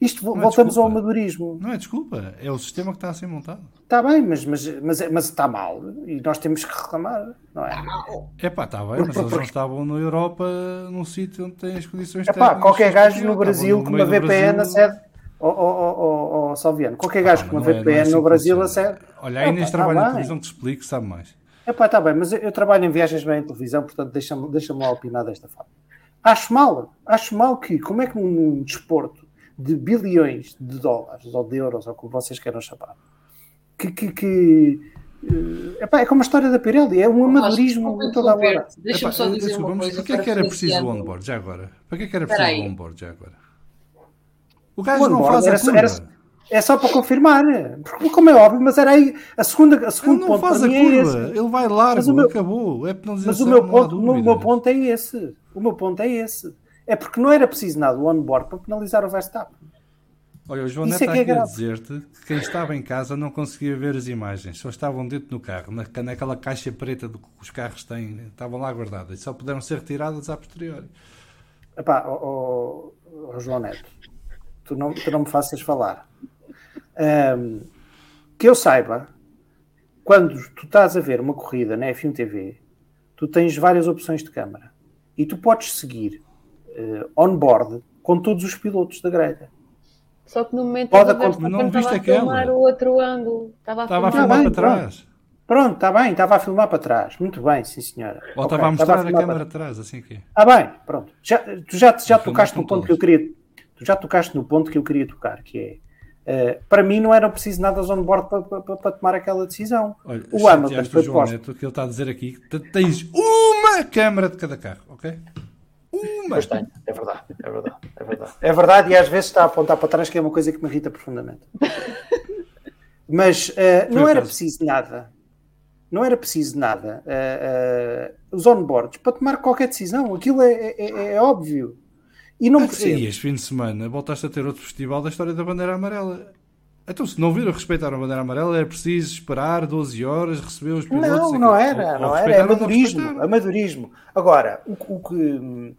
Isto, Não é voltamos ao desculpa. amadorismo. Não é desculpa, é o sistema que está a ser montado. Está bem, mas, mas, mas, mas está mal e nós temos que reclamar, não é? É pá, está bem, mas eles não estavam na Europa, num sítio onde tem as condições Epá, técnicas qualquer que gajo no Brasil com uma VPN acede. Oh, oh, oh, oh, Salviano, qualquer gajo com uma é- é VPN assim no Brasil funciona. acede. Olha, a Epá, Inês tá trabalha na televisão, te explico, sabe mais. Epá, está bem, mas eu, eu trabalho em viagens bem em televisão, portanto deixa-me deixa lá opinar desta forma. Acho mal, acho mal que, como é que num desporto de bilhões de dólares ou de euros, ou como vocês queiram chamar, que, que, que eh, epá, é como a história da Pirelli, é um amadorismo em toda a hora. Deixa-me só dizer desculpa, uma mas coisa. Porquê é que era preciso o onboard já agora? Para que é que era preciso o onboard já agora? O gajo O não faz a curva. era- É só para confirmar, porque, como é óbvio, mas era aí a segunda, a Ele segundo não ponto faz para a é curva, ele vai Mas o largo, meu- acabou. É penalização, Mas o meu não há ponto, o meu, ponto é esse. O meu ponto é esse. É porque não era preciso nada o on-board para penalizar o Verstappen. Olha, o João Neto é é aqui a grave. dizer-te que quem estava em casa não conseguia ver as imagens, só estavam dentro do carro, na, naquela caixa preta do que os carros têm, estavam lá guardadas, só puderam ser retiradas a posteriori. Epá, ó- ó João Neto, tu não, tu não me faças falar. Um, que eu saiba, quando tu estás a ver uma corrida na F1 TV, tu tens várias opções de câmara e tu podes seguir uh, on-board com todos os pilotos da grelha. Só que no momento Pode em que o acontecer- não viste estava a filmar aquela? o outro ângulo. Estava a Estava a filmar. filmar bem, para trás. Pronto, está bem, estava a filmar para trás. Muito bem, sim senhora. Ou estava a mostrar a filmar câmara para- atrás, assim que é. Ah bem, pronto. Já, tu já, já tocaste no ponto que eu queria. Tu já tocaste no ponto que eu queria tocar, que é eh, para mim não era preciso nada de on-board para, para, para tomar aquela decisão. Olha, o Hamilton foi o João posto. Neto, que ele está a dizer aqui tens uma câmara de cada carro, ok? Uma! Mas tenho, é verdade, é verdade, é verdade. É verdade e às vezes está a apontar para trás, que é uma coisa que me irrita profundamente. Mas eh, não era preciso nada. Não era preciso nada. eh, eh, os onboards para tomar qualquer decisão. Aquilo é, é- é- é óbvio. E não percebo. E este fim de semana voltaste a ter outro festival da história da bandeira amarela. Então, se não viram respeitar a bandeira amarela, era preciso esperar 12 horas, receber os pilotos. Não, não era, Ou- não ou era, é respeitaram. amadorismo. Agora, o, o que,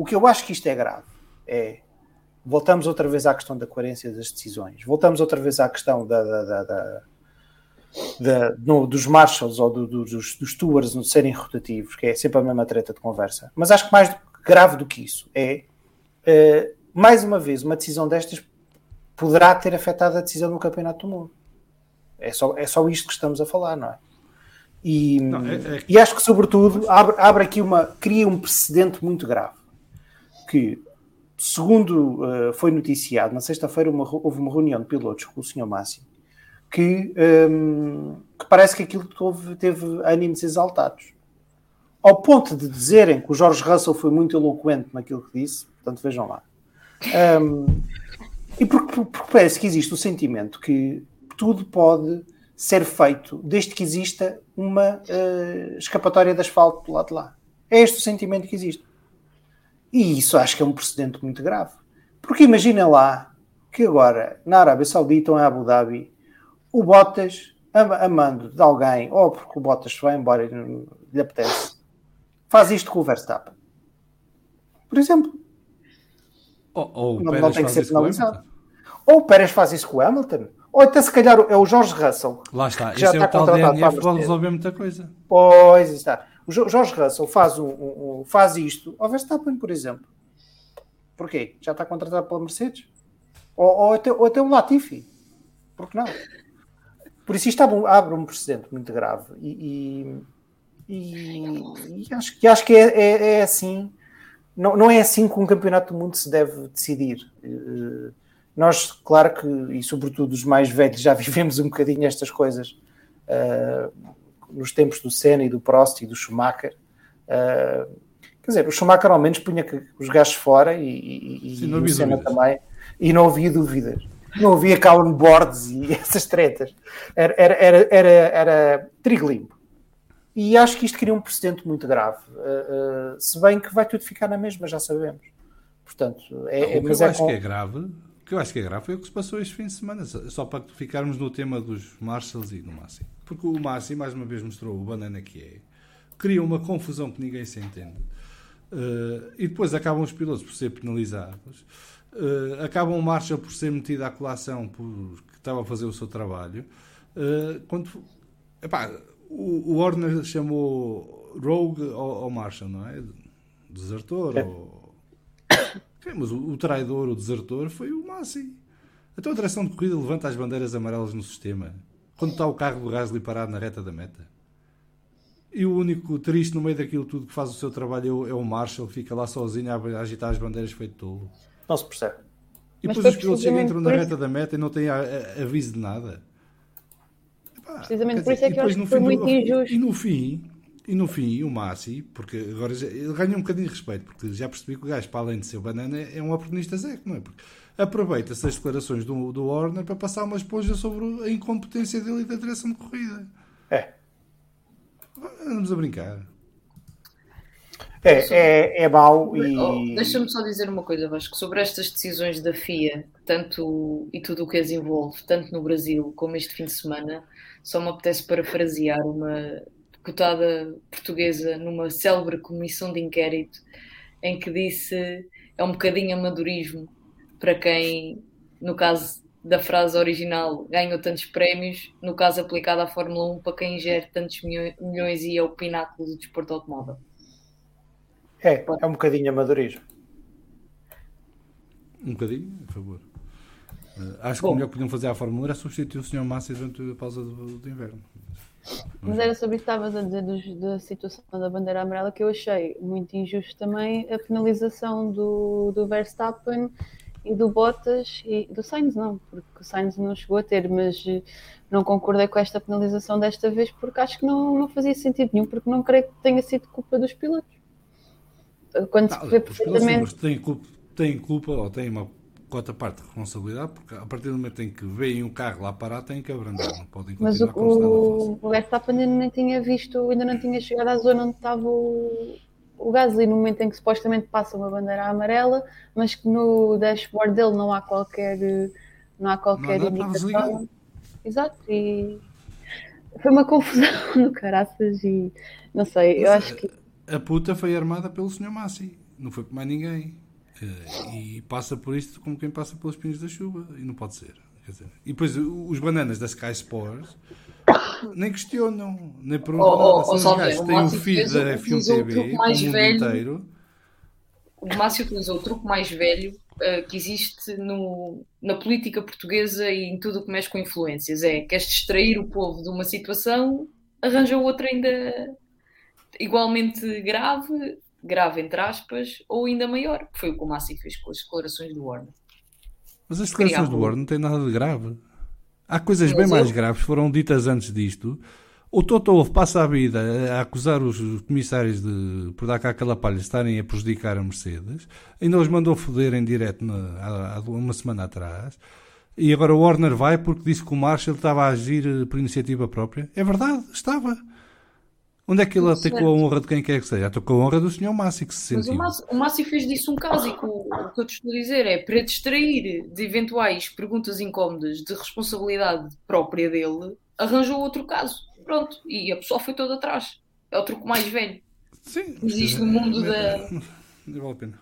o que eu acho que isto é grave é, voltamos outra vez à questão da coerência das decisões, voltamos outra vez à questão da, da- da- da- no- dos marshals ou do- do- dos, dos stewards não serem rotativos, que é sempre a mesma treta de conversa. Mas acho que mais grave do que isso é, eh, mais uma vez, uma decisão destas poderá ter afetado a decisão do Campeonato do Mundo. É só, é só isto que estamos a falar, não é? E, Não, é- é- e acho que, sobretudo, abre, abre aqui uma. cria um precedente muito grave. Que, segundo eh, foi noticiado, na sexta-feira uma- houve uma reunião de pilotos com o Sr. Massi que, ehm, que parece que aquilo houve- teve ânimos exaltados. Ao ponto de dizerem que o Jorge Russell foi muito eloquente naquilo que disse, portanto vejam lá. Ehm, e porque, porque parece que existe o sentimento que tudo pode ser feito desde que exista uma eh, escapatória de asfalto do lado de lá. É este o sentimento que existe. E isso acho que é um precedente muito grave. Porque imagina lá que agora, na Arábia Saudita ou em Abu Dhabi, o Bottas, a, a mando de alguém, ou porque o Bottas vai embora e não lhe apetece, faz isto com o Verstappen. Por exemplo. Ou, ou Não- não tem que faz ser isso com o penalizado. Ou o Pérez faz isso com o Hamilton, ou até se calhar é o Jorge Russell Lá está, Que já esse é o está tal contratado DNF para a que pode resolver muita coisa. Pois está. O Jo- Jorge Russell faz, um, um- um- faz isto ao Verstappen, por exemplo. Porquê? Já está contratado pela Mercedes? Ou, ou até, ou até o Latifi? Por que não? Por isso isto abre, um- abre um precedente muito grave. E, e- e- e acho, que- acho que é, é- é assim. Não, não é assim que um campeonato do mundo se deve decidir. Eh, Nós, claro que, e sobretudo os mais velhos, já vivemos um bocadinho estas coisas. eh, nos tempos do Senna e do Prost e do Schumacher. Uh, quer dizer, o Schumacher ao menos punha os gajos fora e, e, e Sim, não o Senna dúvidas. também. E não havia dúvidas. Não havia boards e essas tretas. Era, era, era, era, era trigo limpo. E acho que isto cria um precedente muito grave. Uh, uh, se bem que vai tudo ficar na mesma, já sabemos. Portanto, é, Não, é- mas eu é acho com- que é grave, que eu acho que é grave foi o que se passou este fim de semana, só para ficarmos no tema dos Marshalls e do Massi. Porque o Massi, mais uma vez, mostrou o banana que é, cria uma confusão que ninguém se entende. Eh, e depois acabam os pilotos por ser penalizados. Eh, acabam o Marshall por ser metido à colação porque estava a fazer o seu trabalho. Eh, quando, epá, o, o Horner chamou Rogue ao, ao Marshall, não é? Desertor É. ou Sim, mas o, o traidor, o desertor, foi o Massi. Então a direção de corrida levanta as bandeiras amarelas no sistema. Quando está o carro do Gasly parado na reta da meta. E o único triste no meio daquilo tudo que faz o seu trabalho é o, é Marshall, que fica lá sozinho a, agitar as bandeiras feito tolo. não se percebe. E Mas depois os pilotos chegam, entram na reta da meta e não têm a- a- aviso de nada. Epá, Precisamente por isso é que eu acho que foi do- muito injusto. E no fim, e no fim, o Massi, porque agora já, ele ganha um bocadinho de respeito, porque já percebi que o gajo, para além de ser o banana, é um oportunista Zé, não é? Porque aproveita-se as declarações do, do Warner para passar uma esponja sobre a incompetência dele e da direção de corrida. É. Andamos a brincar. É, é, é mau e. Oh, Deixa-me só dizer uma coisa, Vasco, sobre estas decisões da FIA, tanto e tudo o que as envolve, tanto no Brasil como este fim de semana, só me apetece parafrasear uma deputada portuguesa numa célebre comissão de inquérito em que disse é um bocadinho amadorismo para quem, no caso da frase original ganhou tantos prémios, no caso aplicado à Fórmula 1 para quem ingere tantos milhões e é o pináculo do desporto automóvel. É, é um bocadinho amadorismo. Um bocadinho, por favor. Uh, acho Bom, que o melhor que podiam fazer à Fórmula 1 era substituir o Sr. Massa durante a pausa do, do inverno. Mas era sobre isso que estavas a dizer dos, da situação da bandeira amarela que eu achei muito injusto também a penalização do, do Verstappen e do Bottas e do Sainz não, porque o Sainz não chegou a ter, mas eh, não concordei com esta penalização desta vez porque acho que não, não fazia sentido nenhum, porque não creio que tenha sido culpa dos pilotos. Quando se vê perfeitamente. Têm culpa, têm culpa ou têm uma cota parte de responsabilidade, porque a partir do momento em que veem um carro lá parar, têm que abrandar, não podem continuar Mas o, o Verstappen ainda não tinha visto, ainda não tinha chegado à zona onde estava o, o Gasly, no momento em que supostamente passa uma bandeira amarela, mas que no dashboard dele não há qualquer, não há qualquer não indicação. Exato, e foi uma confusão no caraças e não sei, mas eu acho que. A puta foi armada pelo Sr. Massi, não foi por mais ninguém. E passa por isto como quem passa pelos pinos da chuva. E não pode ser. Dizer, e depois os bananas da Sky Sports nem questionam, nem perguntam oh, nada. Oh, São oh, gajos têm o feed da F1 TV mais velho, inteiro. O Márcio utilizou o truque mais velho uh, que existe no, na política portuguesa e em tudo o que mexe com influências. É, queres distrair o povo de uma situação, arranja outra ainda igualmente grave grave entre aspas, ou ainda maior, que foi o que o Massi fez com as declarações do Warner. Mas as declarações do Warner não têm nada de grave. Há coisas Mas bem eu... mais graves foram ditas antes disto. O Toto passa a vida a acusar os comissários de, por dar cá aquela palha, estarem a prejudicar a Mercedes. Ainda os mandou foder em direto na, há, uma semana atrás. E agora o Warner vai porque disse que o Marshall estava a agir eh, por iniciativa própria. É verdade, estava. Onde é que ele atacou a honra de quem quer que seja? Atacou a honra do senhor Massi, que se sentiu. Mas o Massi, fez disso um caso e o, que eu te estou a dizer é para distrair de eventuais perguntas incómodas de responsabilidade própria dele, arranjou outro caso. Pronto. E a pessoa foi toda atrás. É o truque mais velho. Sim. Existe no mundo da. Não vale a pena.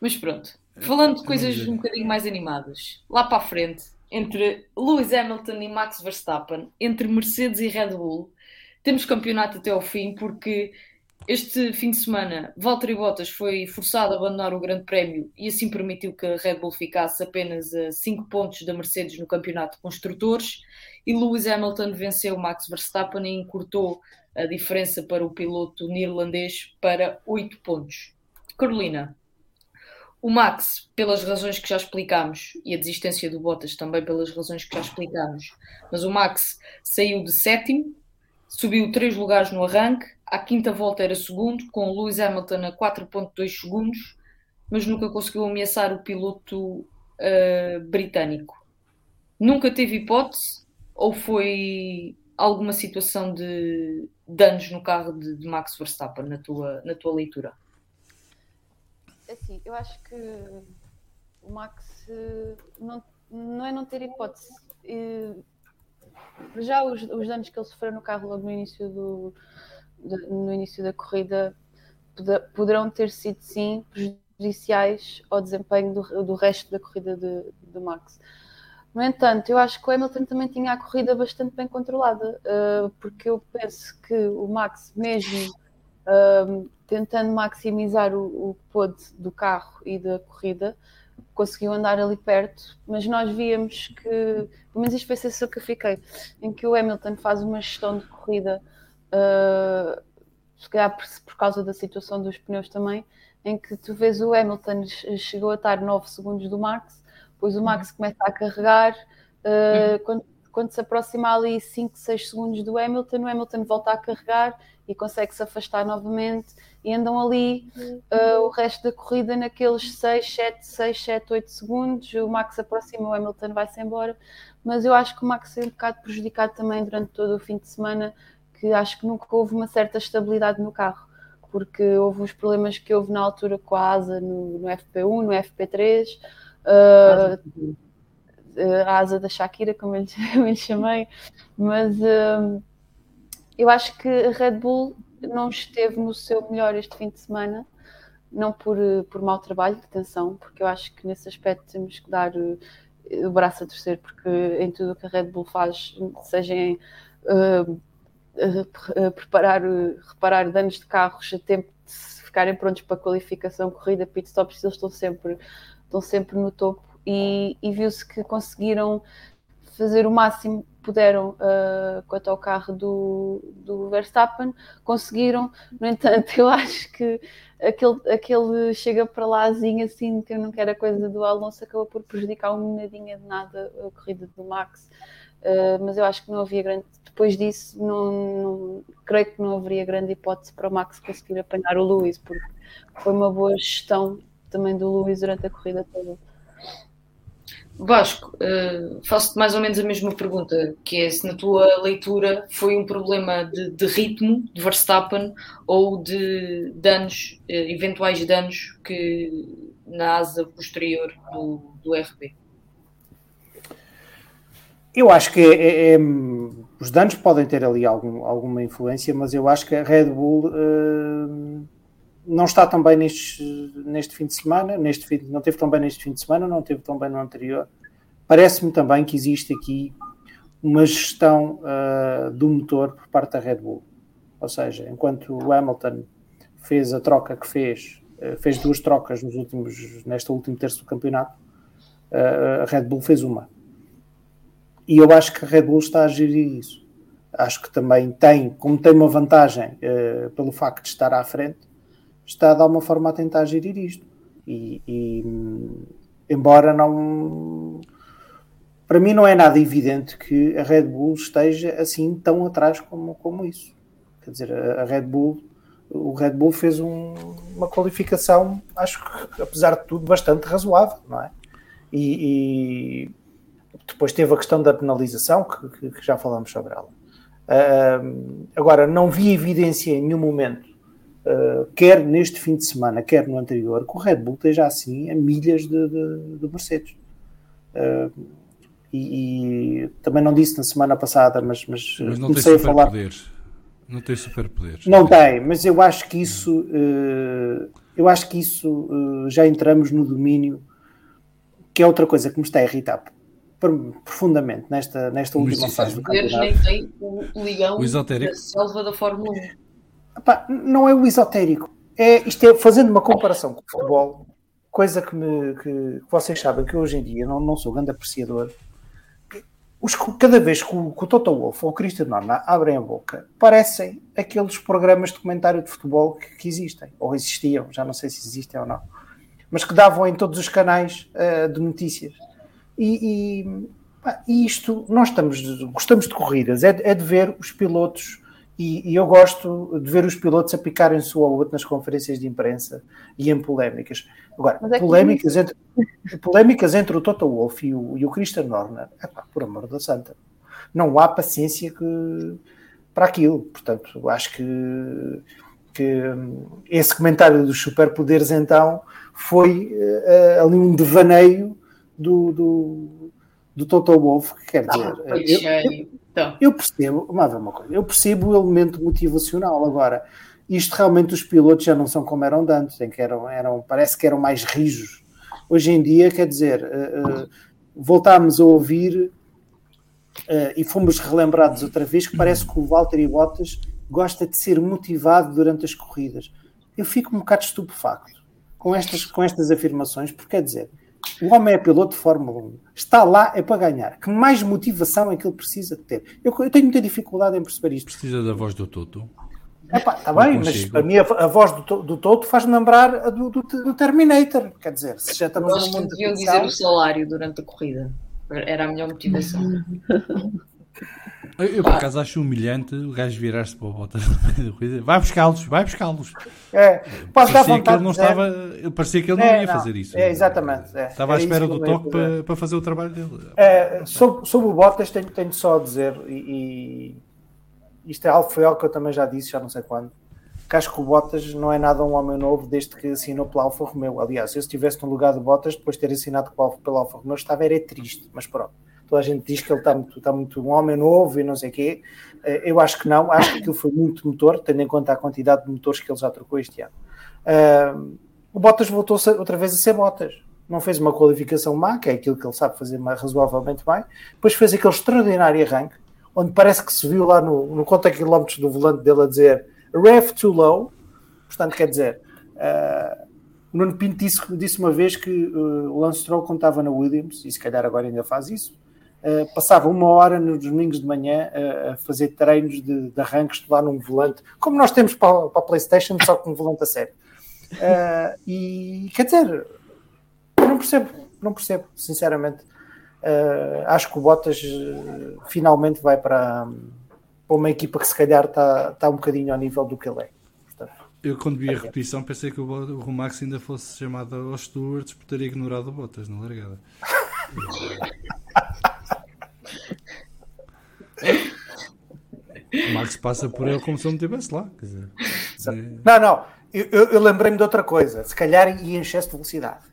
Mas pronto. Falando de coisas um bocadinho mais animadas, lá para a frente, entre Lewis Hamilton e Max Verstappen, entre Mercedes e Red Bull, temos campeonato até ao fim, porque este fim de semana Valtteri Bottas foi forçado a abandonar o Grande Prémio e assim permitiu que a Red Bull ficasse apenas a 5 pontos da Mercedes no campeonato de construtores e Lewis Hamilton venceu Max Verstappen e encurtou a diferença para o piloto neerlandês para 8 pontos. Carolina, o Max, pelas razões que já explicámos, e a desistência do Bottas também pelas razões que já explicámos, mas o Max saiu de sétimo, Subiu três lugares no arranque, à quinta volta era segundo, com Lewis Hamilton a 4.2 segundos, mas nunca conseguiu ameaçar o piloto uh, britânico. Nunca teve hipótese ou foi alguma situação de danos no carro de, de Max Verstappen, na tua, na tua leitura? É assim, eu acho que o Max eh, não, não é não ter hipótese. Já os, os danos que ele sofreu no carro logo no início, do, de, no início da corrida poderão ter sido sim prejudiciais ao desempenho do, do resto da corrida de, de Max. No entanto, eu acho que o Hamilton também tinha a corrida bastante bem controlada, uh, porque eu penso que o Max, mesmo uh, tentando maximizar o, o que pôde do carro e da corrida, conseguiu andar ali perto, mas nós víamos que, pelo menos isto foi a sensação que eu fiquei, em que o Hamilton faz uma gestão de corrida, uh, se calhar por, por, causa da situação dos pneus também, em que tu vês o Hamilton chegou a estar 9 segundos do Max, depois o Max uhum. começa a carregar, uh, uhum. quando, quando se aproxima ali 5, 6 segundos do Hamilton, o Hamilton volta a carregar e consegue se afastar novamente e andam ali uh, o resto da corrida naqueles 6, 7, 6, 7, 8 segundos. O Max aproxima, o Hamilton vai-se embora, mas eu acho que o Max foi um bocado prejudicado também durante todo o fim de semana, que acho que nunca houve uma certa estabilidade no carro, porque houve os problemas que houve na altura com a asa no, no FP1, no FP3. Uh, uh, a asa da Shakira, como eu lhe, chamei, mas uh, eu acho que a Red Bull não esteve no seu melhor este fim de semana, não por, por mau trabalho, atenção, porque eu acho que nesse aspecto temos que dar. o braço a torcer, porque em tudo o que a Red Bull faz, seja em uh, uh, preparar, reparar danos de carros a tempo de ficarem prontos para a qualificação, corrida, pit stops, eles estão sempre, estão sempre no topo e, e viu-se que conseguiram fazer o máximo puderam uh, quanto ao carro do, do Verstappen, conseguiram, no entanto, eu acho que aquele, aquele chega para lázinho assim, que eu não quero a coisa do Alonso, acabou por prejudicar um nadinha de nada a corrida do Max. Uh, mas eu acho que não havia grande. Depois disso, não, não, creio que não haveria grande hipótese para o Max conseguir apanhar o Lewis, porque foi uma boa gestão também do Lewis durante a corrida toda. Vasco, uh, faço-te mais ou menos a mesma pergunta, que é se na tua leitura foi um problema de, de ritmo de Verstappen ou de danos, uh, eventuais danos que na asa posterior do, do RB. Eu acho que é, é, os danos podem ter ali algum, alguma influência, mas eu acho que a Red Bull uh, não está tão bem neste, neste fim de semana, neste fim, não teve tão bem neste fim de semana, não teve tão bem no anterior. Parece-me também que existe aqui uma gestão uh, do motor por parte da Red Bull. Ou seja, enquanto o Hamilton fez a troca que fez, uh, fez duas trocas nos últimos, neste último terço do campeonato, uh, a Red Bull fez uma. E eu acho que a Red Bull está a gerir isso. Acho que também tem, como tem uma vantagem pelo facto de estar à frente, está de alguma forma a tentar gerir isto. E, e embora não. Para mim, não é nada evidente que a Red Bull esteja assim tão atrás como, como isso. Quer dizer, a, Red Bull, o Red Bull fez um, uma qualificação, acho que, apesar de tudo, bastante razoável, não é? E, e depois teve a questão da penalização, que, que, que já falamos sobre ela. Uh, agora, não vi evidência em nenhum momento, uh, quer neste fim de semana, quer no anterior, que o Red Bull esteja assim a milhas de, de, de Mercedes. Uh, e, e, também não disse na semana passada, mas, mas, mas não comecei a falar. Poderes. Não tem superpoderes. Não tem, mas eu acho que isso, eu acho que isso já entramos no domínio, que é outra coisa que me está a irritar profundamente nesta, nesta última fase do campeonato. nem tem o ligão o esotérico. da selva da Fórmula 1. Epá, não é o esotérico. É, isto é fazendo uma comparação com o futebol, coisa que, me, que, vocês sabem que hoje em dia não, não sou grande apreciador. Os, cada vez que o, que o Toto Wolff ou o Cristiano Norna abrem a boca, parecem aqueles programas de comentário de futebol que, que, existem, ou existiam, já não sei se existem ou não, mas que davam em todos os canais uh, de notícias e, e, e, isto, nós estamos, gostamos de corridas, é, é de ver os pilotos, e, e, eu gosto de ver os pilotos a picarem-se um ao outro nas conferências de imprensa e em polémicas. Agora, é polémicas, entre, polémicas entre o Toto Wolff e o, e o Christian Horner, epá, por amor da santa, não há paciência que, para aquilo. Portanto, acho que, que esse comentário dos superpoderes, então, foi uh, ali um devaneio do, do, do Toto Wolff, que quer dizer, ah, eu, eu, então. eu, percebo, mas uma coisa, eu percebo o elemento motivacional. Agora, isto realmente os pilotos já não são como eram antes, em que eram, eram, parece que eram mais rijos. Hoje em dia, quer dizer, uh, uh, voltámos a ouvir uh, e fomos relembrados outra vez que parece que o Valtteri Bottas gosta de ser motivado durante as corridas. Eu fico um bocado estupefacto com estas, com estas afirmações, porque quer dizer, o homem é piloto de Fórmula 1. Está lá é para ganhar. Que mais motivação é que ele precisa de ter? Eu, eu tenho muita dificuldade em perceber isto. Precisa da voz do Toto. Está bem, mas para mim a, a voz do, do Toto faz-me lembrar a do, do, do, Terminator. Quer dizer, se já estamos no mundo deviam dizer o salário durante a corrida. Era a melhor motivação. Eu, eu por acaso acho humilhante o gajo virar-se para o Bottas vai buscá-los, vai buscá-los. É, pode parecia que ele não estava, parecia que ele não é, ia não, fazer isso. É, exatamente. É, estava à espera do toque para, para fazer o trabalho dele. É, sobre, sobre o Bottas, tenho, tenho só a dizer, e, e isto é algo, foi algo que eu também já disse, já não sei quando, que acho que o Bottas não é nada um homem novo desde que assinou pela Alfa Romeo. Aliás, se eu estivesse no lugar do Bottas, depois de ter assinado pela Alfa Romeo, estava era triste, mas pronto toda a gente diz que ele está muito, está muito um homem novo e não sei o quê. Eh, eu acho que não, acho que aquilo foi muito motor, tendo em conta a quantidade de motores que ele já trocou este ano. Uh, o Bottas voltou outra vez a ser Bottas. não fez uma qualificação má, que é aquilo que ele sabe fazer razoavelmente bem, depois fez aquele extraordinário arranque, onde parece que se viu lá no, no conta quilómetros do volante dele a dizer ref too low, portanto quer dizer, uh, o Nuno Pinto disse, disse uma vez que uh, o Lance Stroll estava na Williams, e se calhar agora ainda faz isso, uh, passava uma hora nos domingos de manhã uh, a fazer treinos de, de arranques lá num volante, como nós temos para, para a Playstation, só com um volante a sério. e quer dizer, não percebo, não percebo, sinceramente. acho que o Bottas finalmente vai para, para uma equipa que se calhar está, está um bocadinho ao nível do que ele é. Eu, quando vi a repetição, pensei que o, Romax ainda fosse chamado aos stewards por ter ignorado o Bottas na largada. o Max passa por ele como se ele não estivesse lá. Dizer, é... Não, não. Eu, eu, eu lembrei-me de outra coisa. Se calhar ia em excesso de velocidade.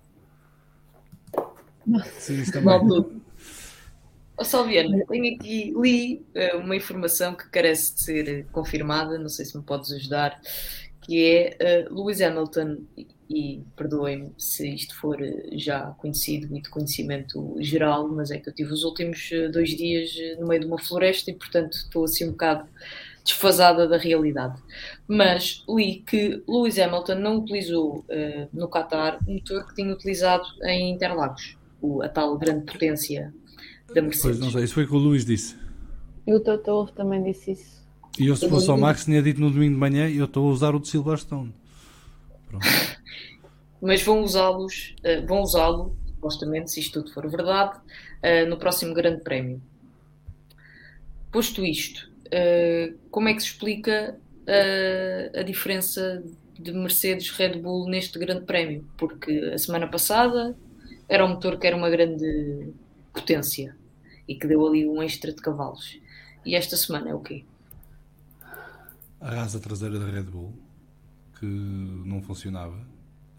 Sim, isso também. Oh, Salviano, tenho aqui, li uh, uma informação que carece de ser confirmada, não sei se me podes ajudar, que é uh, Lewis Hamilton, e, perdoem-me se isto for uh, já conhecido e de conhecimento geral, mas é que eu tive os últimos uh, dois dias no meio de uma floresta e, portanto, estou assim um bocado desfasada da realidade. Mas li que Lewis Hamilton não utilizou no Qatar o motor que tinha utilizado em Interlagos, o, a tal grande potência da Mercedes. Pois não sei, isso foi o que o Luís disse. E o Toto também disse isso. E eu, se fosse ao Max, tinha dito no domingo de manhã: eu estou a usar o de Silverstone. Pronto. Mas vão usá-los, uh, vão usá-lo, supostamente, se isto tudo for verdade, uh, no próximo Grande Prémio. Posto isto, uh, como é que se explica a diferença de Mercedes Red Bull neste Grande Prémio? Porque a semana passada era um motor que era uma grande potência e que deu ali um extra de cavalos. E esta semana é o quê? a asa traseira da Red Bull que não funcionava.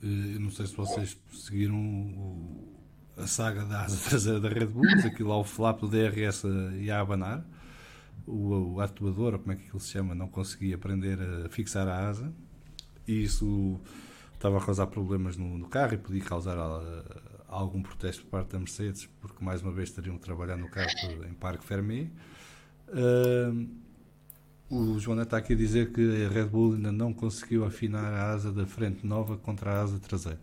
Eu não sei se vocês seguiram o, a saga da asa traseira da Red Bull, aquilo lá o flap do DRS ia a abanar. O, o atuador, ou como é que aquilo se chama, não conseguia aprender a fixar a asa e isso estava a causar problemas no, no carro e podia causar a, a algum protesto por parte da Mercedes, porque mais uma vez teriam que trabalhar no carro em Parque Fermé. Uh, o João está aqui a dizer que a Red Bull ainda não conseguiu afinar a asa da frente nova contra a asa traseira.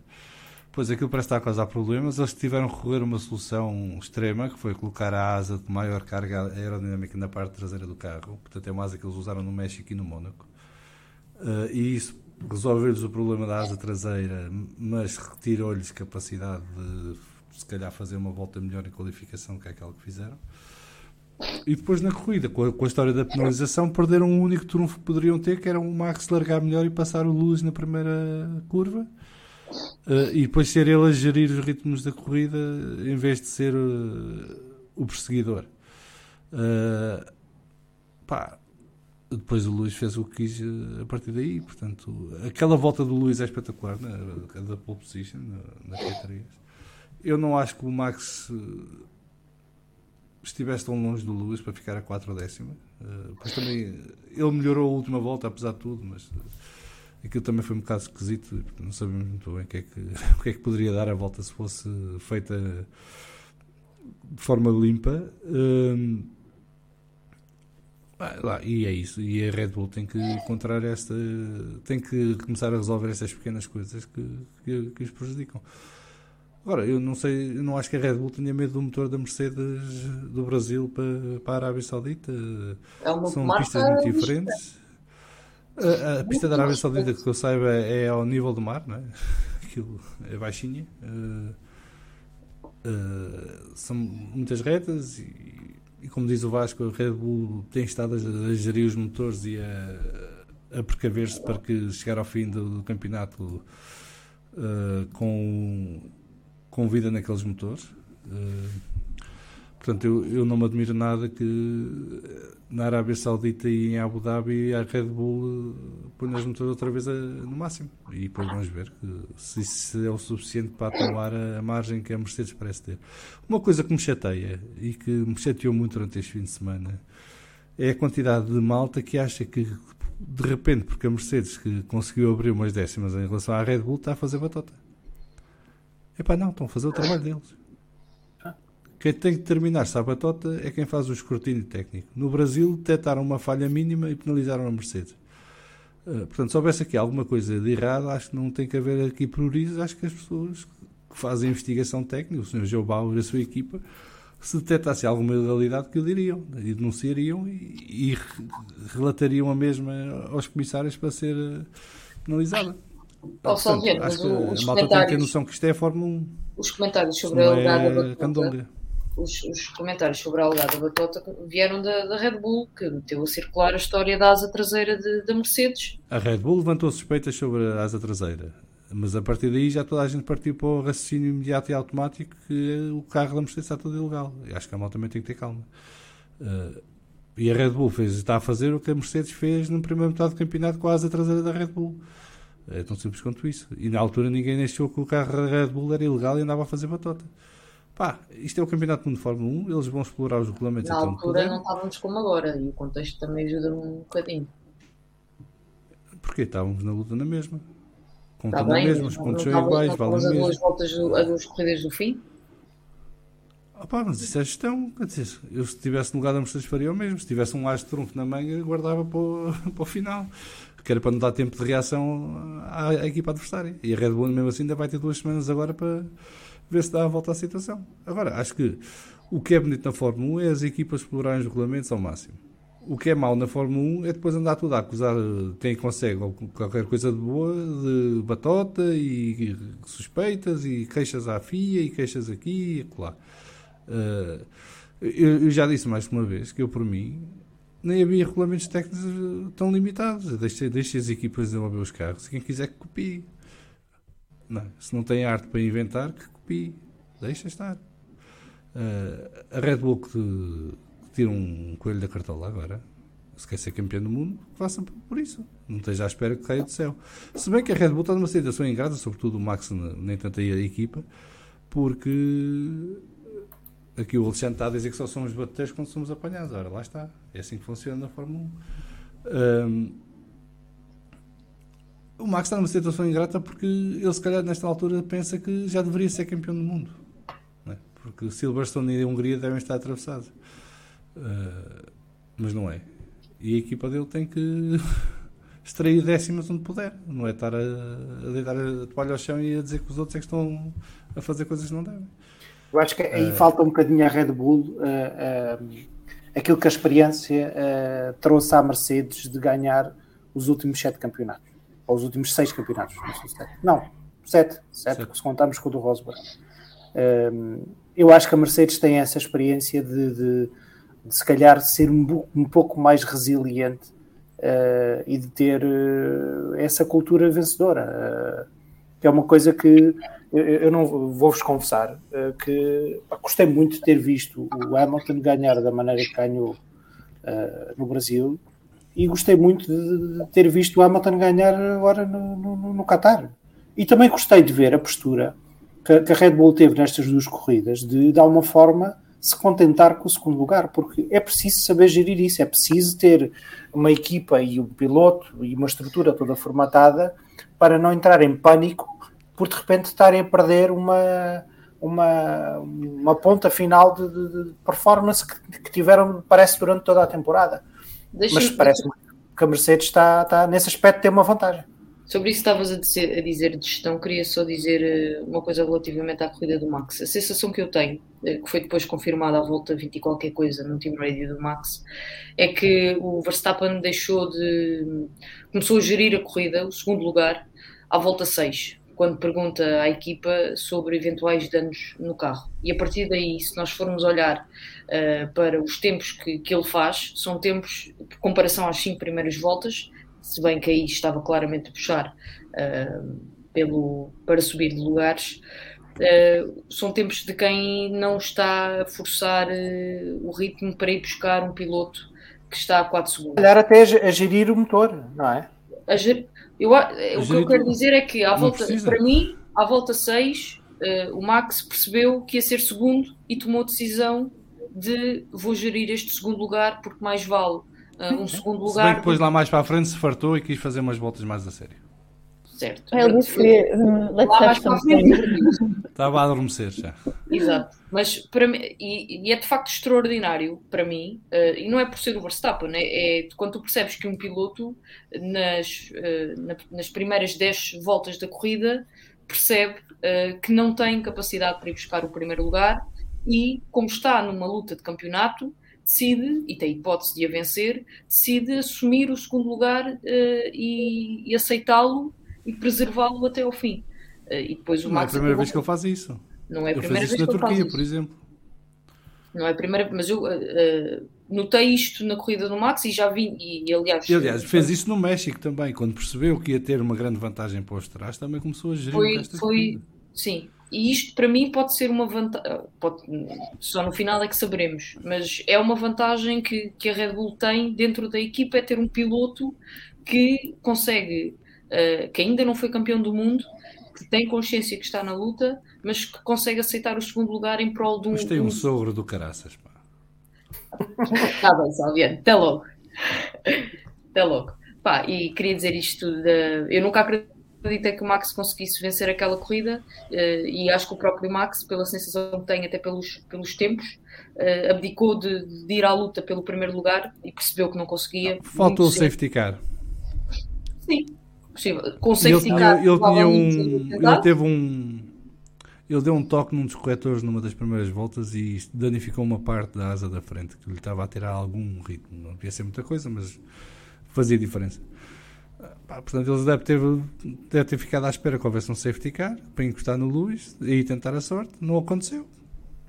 Pois aquilo parece estar a causar problemas. Eles tiveram que recorrer a uma solução extrema, que foi colocar a asa de maior carga aerodinâmica na parte traseira do carro. Portanto, é uma asa que eles usaram no México e no Mónaco. Uh, e isso resolveu-lhes o problema da asa traseira, mas retirou-lhes capacidade de, se calhar, fazer uma volta melhor em qualificação que é aquela que fizeram. E depois na corrida, com a, com a, história da penalização, perderam um único trunfo que poderiam ter, que era o Max largar melhor e passar o Lewis na primeira curva. Uh, e depois ser ele a gerir os ritmos da corrida em vez de ser uh, o perseguidor. Uh, pá, depois o Luís fez o que quis a partir daí. Portanto, aquela volta do Luís é espetacular, na, da pole position, na, na P3. Eu não acho que o Max estivesse tão longe do Lewis para ficar a 4 décima. Uh, pois também ele melhorou a última volta, apesar de tudo, mas uh, aquilo também foi um bocado esquisito. Não sabemos muito bem o que, é que, o que é que poderia dar a volta se fosse feita de forma limpa. Uh, lá, e é isso. E a Red Bull tem que encontrar esta. tem que começar a resolver estas pequenas coisas que, que, que os prejudicam. Agora, eu não sei, eu não acho que a Red Bull tenha medo do motor da Mercedes do Brasil para, para a Arábia Saudita. É São pistas muito diferentes. A, a, pista da Arábia Saudita, que eu saiba, é ao nível do mar, não é? Aquilo é baixinha. Uh, uh, são muitas retas e, e, como diz o Vasco, a Red Bull tem estado a, a gerir os motores e a, a precaver-se para que chegar ao fim do, do campeonato uh, com com vida naqueles motores. Uh, portanto, eu, eu não me admiro nada que na Arábia Saudita e em Abu Dhabi a Red Bull uh, ponha os motores outra vez a, no máximo. E depois vamos ver se isso é o suficiente para atuar a, a, margem que a Mercedes parece ter. Uma coisa que me chateia e que me chateou muito durante este fim de semana é a quantidade de malta que acha que de repente, porque a Mercedes que conseguiu abrir umas décimas em relação à Red Bull, está a fazer batota. Epá, não, estão a fazer o trabalho deles. Quem tem que terminar se a batota é quem faz o escrutínio técnico. No Brasil, detectaram uma falha mínima e penalizaram a Mercedes. Uh, portanto, se houvesse aqui alguma coisa de errado, acho que não tem que haver aqui priorizos. Acho que as pessoas que fazem investigação técnica, o Sr. Joe Bauer e a sua equipa, se detectasse alguma ilegalidade, que o diriam, e denunciariam e, e relatariam a mesma aos comissários para ser acho que os a malta tem que ter noção que isto é a Fórmula 1. Os comentários sobre a alegada é batota, candonga. os, os comentários sobre a alegada batota vieram da, da Red Bull, que meteu a circular a história da asa traseira de- da Mercedes. A Red Bull levantou suspeitas sobre a asa traseira, mas a partir daí já toda a gente partiu para o raciocínio imediato e automático que o carro da Mercedes está todo ilegal. E acho que a malta também tem que ter calma. Uh, e a Red Bull fez, está a fazer o que a Mercedes fez na primeira metade do campeonato com a asa traseira da Red Bull. É tão simples quanto isso. E na altura ninguém achou que o carro Red Bull era ilegal e andava a fazer batota. Pá, isto é o Campeonato do Mundo de Fórmula 1, eles vão explorar os regulamentos Na altura puderem. não estávamos como agora, e o contexto também ajuda um bocadinho. Porque estávamos na luta na mesma. Conta na bem? mesma, os pontos são iguais, não valem mesmo. duas voltas, a duas corridas do fim? Ah pá, mas isso é gestão. Quer dizer, eu se estivesse no lugar da Mercedes faria o mesmo. Se tivesse um as de trunfo na manga, guardava para o, para o final. Que era para não dar tempo de reação à, à equipa adversária. E a Red Bull, mesmo assim, ainda vai ter duas semanas agora para ver se dá a volta à situação. Agora, acho que o que é bonito na Fórmula 1 é as equipas explorarem os regulamentos ao máximo. O que é mau na Fórmula 1 é depois andar tudo a acusar eh, quem consegue qualquer coisa de boa, de batota e suspeitas e queixas à FIA e queixas aqui e acolá. Uh, eu, eu já disse mais uma vez que eu, por mim, nem havia regulamentos técnicos uh, tão limitados. Deixei as equipas desenvolver os carros. Quem quiser que copie. Não, se não tem arte para inventar, que copie. Deixa estar. Uh, a Red Bull que, tira um coelho da cartola agora, se quer ser campeão do mundo, faça por isso. Não esteja à espera que caia do céu. Se bem que a Red Bull está numa situação ingrata, sobretudo o Max, nem tanto a equipa, porque aqui o Alexandre está a dizer que só somos batedores quando somos apanhados. Ora, lá está. É assim que funciona na Fórmula 1. Um, o Max está numa situação ingrata porque ele, se calhar, nesta altura, pensa que já deveria ser campeão do mundo. É? Porque Silverstone e Hungria devem estar atravessados. Uh, mas não é. E a equipa dele tem que extrair décimas onde puder. Não é estar a, a deitar a toalha ao chão e a dizer que os outros é que estão a fazer coisas que não devem. Eu acho que aí falta um bocadinho a Red Bull, uh, uh, aquilo que a experiência uh, trouxe à Mercedes de ganhar os últimos sete campeonatos, ou os últimos seis campeonatos, não sei sete. Não, sete, sete, sete. se contarmos com o do Rosberg. eu acho que a Mercedes tem essa experiência de, de, de se calhar ser um, um pouco mais resiliente uh, e de ter uh, essa cultura vencedora, uh, que é uma coisa que eu, eu não vou-vos confessar que pá, gostei muito de ter visto o Hamilton ganhar da maneira que ganhou no Brasil e gostei muito de, de, ter visto o Hamilton ganhar agora no, no, no Qatar. E também gostei de ver a postura que, que a Red Bull teve nestas duas corridas de, de alguma forma, se contentar com o segundo lugar, porque é preciso saber gerir isso, é preciso ter uma equipa e um piloto e uma estrutura toda formatada para não entrar em pânico por de repente estarem a perder uma, uma, uma ponta final de, de, de performance que, que, tiveram, parece, durante toda a temporada. Deixa Mas parece que a Mercedes está, está, nesse aspecto, tem uma vantagem. Sobre isso estavas a dizer, a dizer de gestão, queria só dizer eh, uma coisa relativamente à corrida do Max. A sensação que eu tenho, eh, que foi depois confirmada à volta 20 e qualquer coisa no Team Radio do Max, é que o Verstappen deixou de. começou a gerir a corrida, o segundo lugar, à volta 6, quando pergunta à equipa sobre eventuais danos no carro. E a partir daí, se nós formos olhar uh, para os tempos que, que ele faz, são tempos, por comparação às 5 primeiras voltas, se bem que aí estava claramente a puxar uh, pelo, para subir de lugares, uh, são tempos de quem não está a forçar o ritmo para ir buscar um piloto que está a 4 segundos. Olhar até a gerir o motor, não é? A ger... eu, a, o que eu quero dizer é que à volta, para mim, à volta 6, o Max percebeu que ia ser segundo e tomou a decisão de vou gerir este segundo lugar porque mais vale Uh, um segundo lugar. Se bem que depois lá mais para a frente se fartou e quis fazer umas voltas mais a sério. Certo. Ele disse que let's Lá have some acredito. Estava a adormecer já. Exato. Mas para mim, e, e é de facto extraordinário para mim, eh, e não é por ser o Verstappen, é, é quando tu percebes que um piloto nas, eh, na- nas primeiras 10 voltas da corrida percebe eh, que não tem capacidade para ir buscar o primeiro lugar e, como está numa luta de campeonato, decide, e tem hipótese de a vencer, decide assumir o segundo lugar eh, e, e aceitá-lo e preservá-lo até ao fim. Eh, e depois o Não é a Max primeira vez que ele faz isso. não é a primeira vez isso que na ele faz Turquia, isso. por exemplo. Não é a primeira, mas eu eh, notei isto na corrida do Max e já vi, e, e, aliás, E, aliás, fez isso no México também. Quando percebeu que ia ter uma grande vantagem para os trás, também começou a gerir foi, foi, corrida. sim. E isto para mim pode ser uma vantagem, só no final é que saberemos, mas é uma vantagem que, que a Red Bull tem dentro da equipa, é ter um piloto que consegue, eh, que ainda não foi campeão do mundo, que tem consciência que está na luta, mas que consegue aceitar o segundo lugar em prol de um. Mas tem um- um sogro do caraças. Pá. Tá bem, Salviano, até logo. Até logo. Pá, e queria dizer isto: de... eu nunca acreditei que o Max conseguisse vencer aquela corrida, eh, e acho que o próprio Max, pela sensação que tem, até pelos, pelos tempos, eh, abdicou de, de ir à luta pelo primeiro lugar e percebeu que não conseguia. Faltou o safety car. Sim, possível. Com Ele safety tinha, car, ele tinha provavelmente um. Ele teve um. Ele deu um toque num dos corretores numa das primeiras voltas e danificou uma parte da asa da frente que lhe estava a tirar algum ritmo. Não devia ser muita coisa, mas fazia diferença. Pá, portanto, eles devem ter, deve ter ficado à espera que houvesse um safety car para encostar no Lewis e tentar a sorte. Não aconteceu.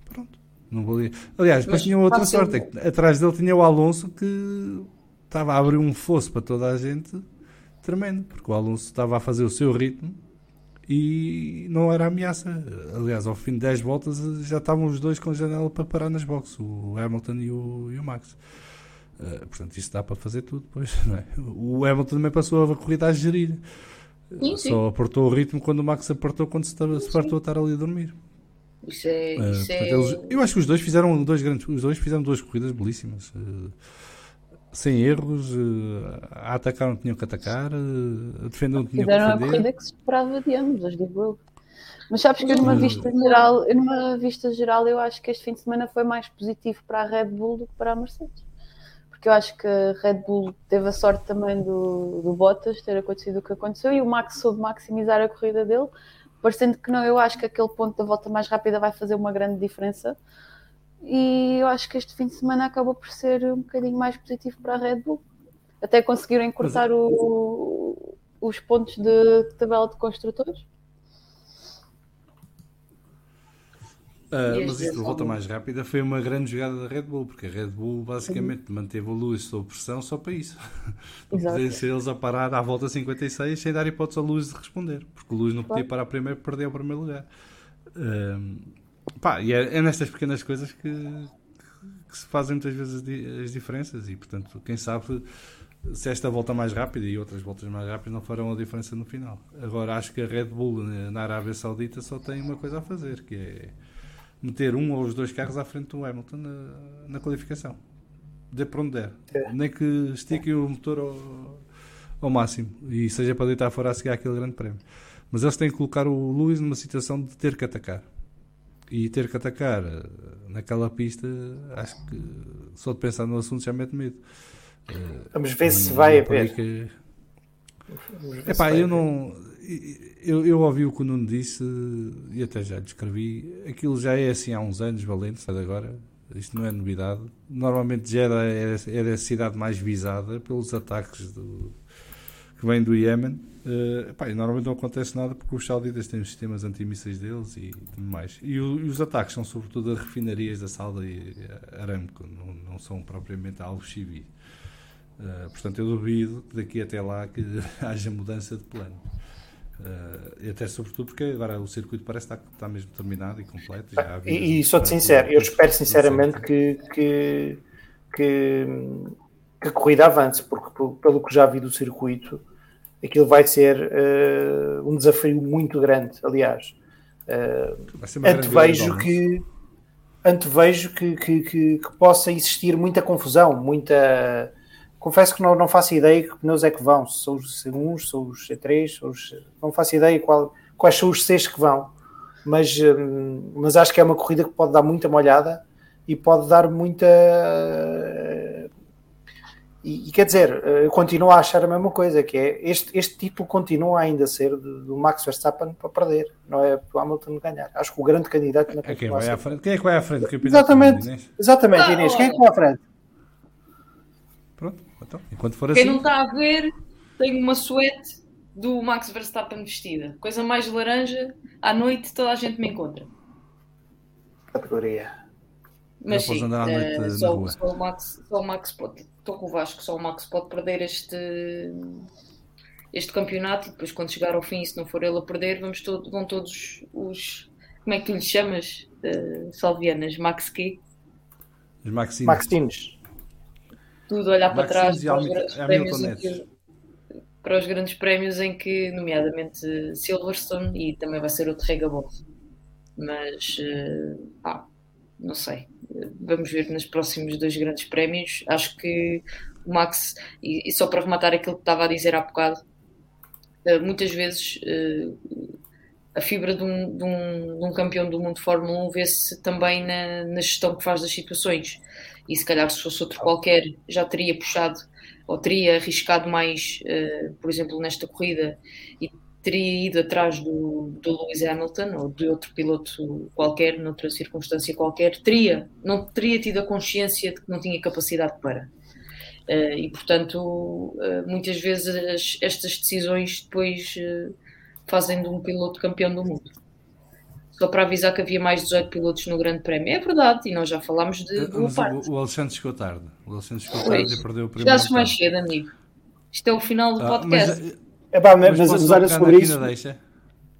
Pronto. Não valia. Aliás, depois tinha outra sorte. É que atrás dele tinha o Alonso que estava a abrir um fosso para toda a gente tremendo, porque o Alonso estava a fazer o seu ritmo e não era ameaça. Aliás, ao fim de 10 voltas já estavam os dois com a janela para parar nas boxes, o Hamilton e o, e o Max. Uh, portanto, isso dá para fazer tudo depois. É? O Hamilton também passou a corrida a gerir. Sim, sim. Só apertou o ritmo quando o Max apertou quando se, estava- se fartou a estar ali a dormir. Isso é. Uh, Isso é... portanto, eles- eu acho que os dois fizeram dois grandes, os dois fizeram duas corridas belíssimas. uh, sem erros, uh, a atacar não tinham que atacar, uh, a defender não tinham que Fizeram a defender. corrida que se esperava de ambos, digo eu. Mas sabes que numa vista geral, numa vista geral, eu acho que este fim de semana foi mais positivo para a Red Bull do que para a Mercedes. Porque eu acho que a Red Bull teve a sorte também do, do Bottas ter acontecido o que aconteceu e o Max soube maximizar a corrida dele, parecendo que não, eu acho que aquele ponto da volta mais rápida vai fazer uma grande diferença. E eu acho que este fim de semana acabou por ser um bocadinho mais positivo para a Red Bull. Até conseguiram encurtar o- os pontos de tabela de construtores. E mas isto, é a volta mais rápida foi uma grande jogada da Red Bull, porque a Red Bull basicamente manteve o Lewis sob pressão só para isso. Poderem ser eles a parar à volta 56 sem dar hipótese ao Lewis de responder, porque o Lewis não podia Claro. parar primeiro e perder o primeiro lugar. Ahm, pá, e é, é nestas pequenas coisas que, que se fazem muitas vezes as, di- as diferenças e portanto, quem sabe se esta volta mais rápida e outras voltas mais rápidas não farão a diferença no final. Agora acho que a Red Bull eh, na Arábia Saudita só tem uma coisa a fazer, que é meter um ou os dois carros à frente do Hamilton na, na qualificação. Dê para onde der. É. Nem que estiquem o motor ao, ao máximo e seja para deitar fora a seguir aquele grande prémio. Mas eles têm que colocar o Lewis numa situação de ter que atacar. E ter que atacar eh, naquela pista, acho que só de pensar no assunto já mete medo. Eh, Vamos ver se vai é haver. que- ver se Epá, eu não. Eu, eu ouvi o que o Nuno disse e até já descrevi. Aquilo já é assim há uns anos, valente, sabe agora. Isto não é novidade. Normalmente Jeddah é, é a cidade mais visada pelos ataques do- que vêm do Iémen. Eh, epá, e normalmente não acontece nada porque os sauditas têm os sistemas antimísseis deles e tudo mais. E, o- e os ataques são sobretudo a refinarias da Saudi e Aramco, não, não são propriamente algo civil. Uh, portanto, eu duvido que daqui até lá que haja mudança de plano. Uh, e até sobretudo porque agora o circuito parece estar, está mesmo terminado e completo. Já vias E, e de- sou-te sincero, eu espero sinceramente que, que, que, que a corrida avance, porque pelo que já vi do circuito, aquilo vai ser eh, um desafio muito grande. Aliás, eh, grande antevejo que antevejo que, que, que, que possa existir muita confusão, muita confesso que não, não faço ideia que pneus é que vão, se são os C1, são os C3, são os, não faço ideia qual, quais são os Cs que vão, mas, hum, mas acho que é uma corrida que pode dar muita molhada e pode dar muita. E, e, quer dizer, eu continuo a achar a mesma coisa, que é este, este título continua ainda a ser do Max Verstappen para perder, não é para o Hamilton ganhar. Acho que o grande candidato na é quem, vai à frente. quem é que vai à frente? Exatamente, exatamente, Inês. Quem é que vai à frente? Pronto, então, enquanto for Quem assim. não está a ver, tem uma suete do Max Verstappen vestida. Coisa mais laranja, à noite toda a gente me encontra. Categoria. Mas sim, andar à noite uh, só, só, o Max, só o Max pode, estou com o Vasco, só o Max pode perder este, este campeonato e depois quando chegar ao fim, se não for ele a perder, vamos todo, vão todos os como é que tu lhe chamas? Uh, Salvianas, Max quê? Os Maxines. Maxines tudo olhar para trás para os, grandes prémios que, para os grandes prémios em que, nomeadamente Silverstone e também vai ser o Terregabon. Mas ah, não sei. Vamos ver nos próximos dois grandes prémios. Acho que o Max, e, e só para rematar aquilo que estava a dizer há bocado, eh, muitas vezes a fibra de um, de, um, de um, campeão do mundo de Fórmula 1 vê-se também na, na, gestão que faz das situações e se calhar se fosse outro qualquer já teria puxado ou teria arriscado mais, uh, por exemplo, nesta corrida e teria ido atrás do, do Lewis Hamilton ou de outro piloto qualquer, noutra circunstância qualquer, teria, não teria tido a consciência de que não tinha capacidade para. Uh, e portanto, uh, muitas vezes estas decisões depois fazem de um piloto campeão do mundo só para avisar que havia mais de 18 pilotos no Grande Prémio. É verdade, e nós já falámos de boa parte. O, Alexandre chegou tarde. O Alexandre chegou pois. tarde e perdeu o primeiro. Chegaste mais cedo, amigo. Isto é o final do ah, podcast. Mas, é, pá, mas, mas, mas olha sobre isso. Deixa?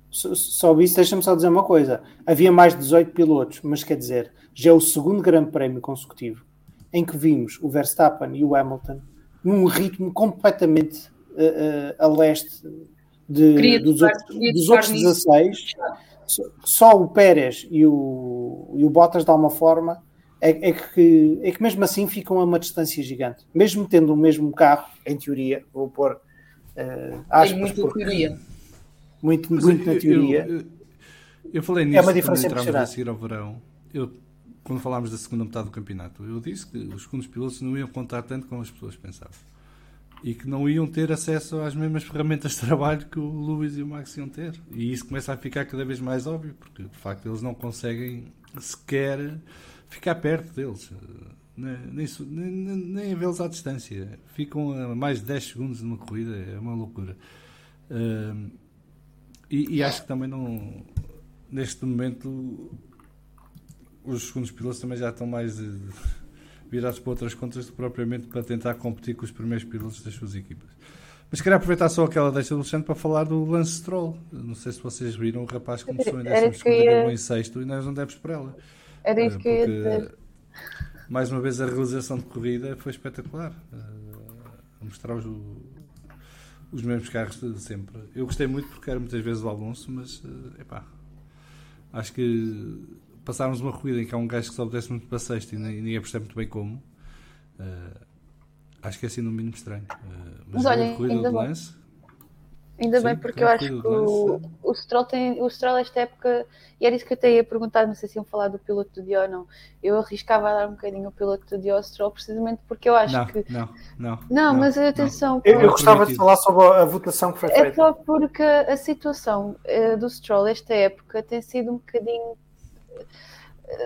Só isso, deixa-me só dizer uma coisa. Havia mais de 18 pilotos, mas quer dizer, já é o segundo Grande Prémio consecutivo em que vimos o Verstappen e o Hamilton num ritmo completamente uh, uh, a leste de, dos, outros, dos outros 16 só o Pérez e o, e o Bottas, de alguma forma, é, é, que, é que mesmo assim ficam a uma distância gigante. Mesmo tendo o mesmo carro, em teoria, vou pôr uh, aspas. Muito porque, teoria. Muito, muito na teoria. Eu, eu, eu falei nisso é uma diferença quando a seguir ao verão. Eu, quando falámos da segunda metade do campeonato, eu disse que os segundos pilotos não iam contar tanto como as pessoas pensavam e que não iam ter acesso às mesmas ferramentas de trabalho que o Lewis e o Max iam ter. E isso começa a ficar cada vez mais óbvio, porque de facto eles não conseguem sequer ficar perto deles, nem, nem, nem, vê-los à distância. Ficam a mais de 10 segundos numa corrida, é uma loucura. Uh, e, e, acho que também não. Neste momento, os segundos pilotos também já estão mais. De, virados para outras contas do que propriamente para tentar competir com os primeiros pilotos das suas equipas. Mas queria aproveitar só aquela deixa do Alexandre para falar do Lance Stroll. Não sei se vocês viram, o rapaz começou em 12 segundo, ia... em sexto e nós não demos por ela. Era isso que eu ia dizer. Mais uma vez a realização de corrida foi espetacular. A mostrar os, os mesmos carros de sempre. Eu gostei muito porque era muitas vezes o Alonso, mas epá, acho que passarmos uma corrida em que há um gajo que só desce muito para sexto e ninguém percebe muito bem como, uh, acho que é assim no mínimo estranho. Uh, mas, mas olha, ainda bem. Lance, ainda sim, bem, porque eu acho que o, o, Stroll tem, o Stroll esta época, e era isso que eu até ia perguntar, não sei se iam falar do piloto do Dio ou não, eu arriscava a dar um bocadinho o piloto do Dio ao Stroll precisamente porque eu acho não, que... Não, não, não. Não, mas atenção... Eu, eu gostava de falar sobre a votação que foi feita. É só porque a situação uh, do Stroll esta época tem sido um bocadinho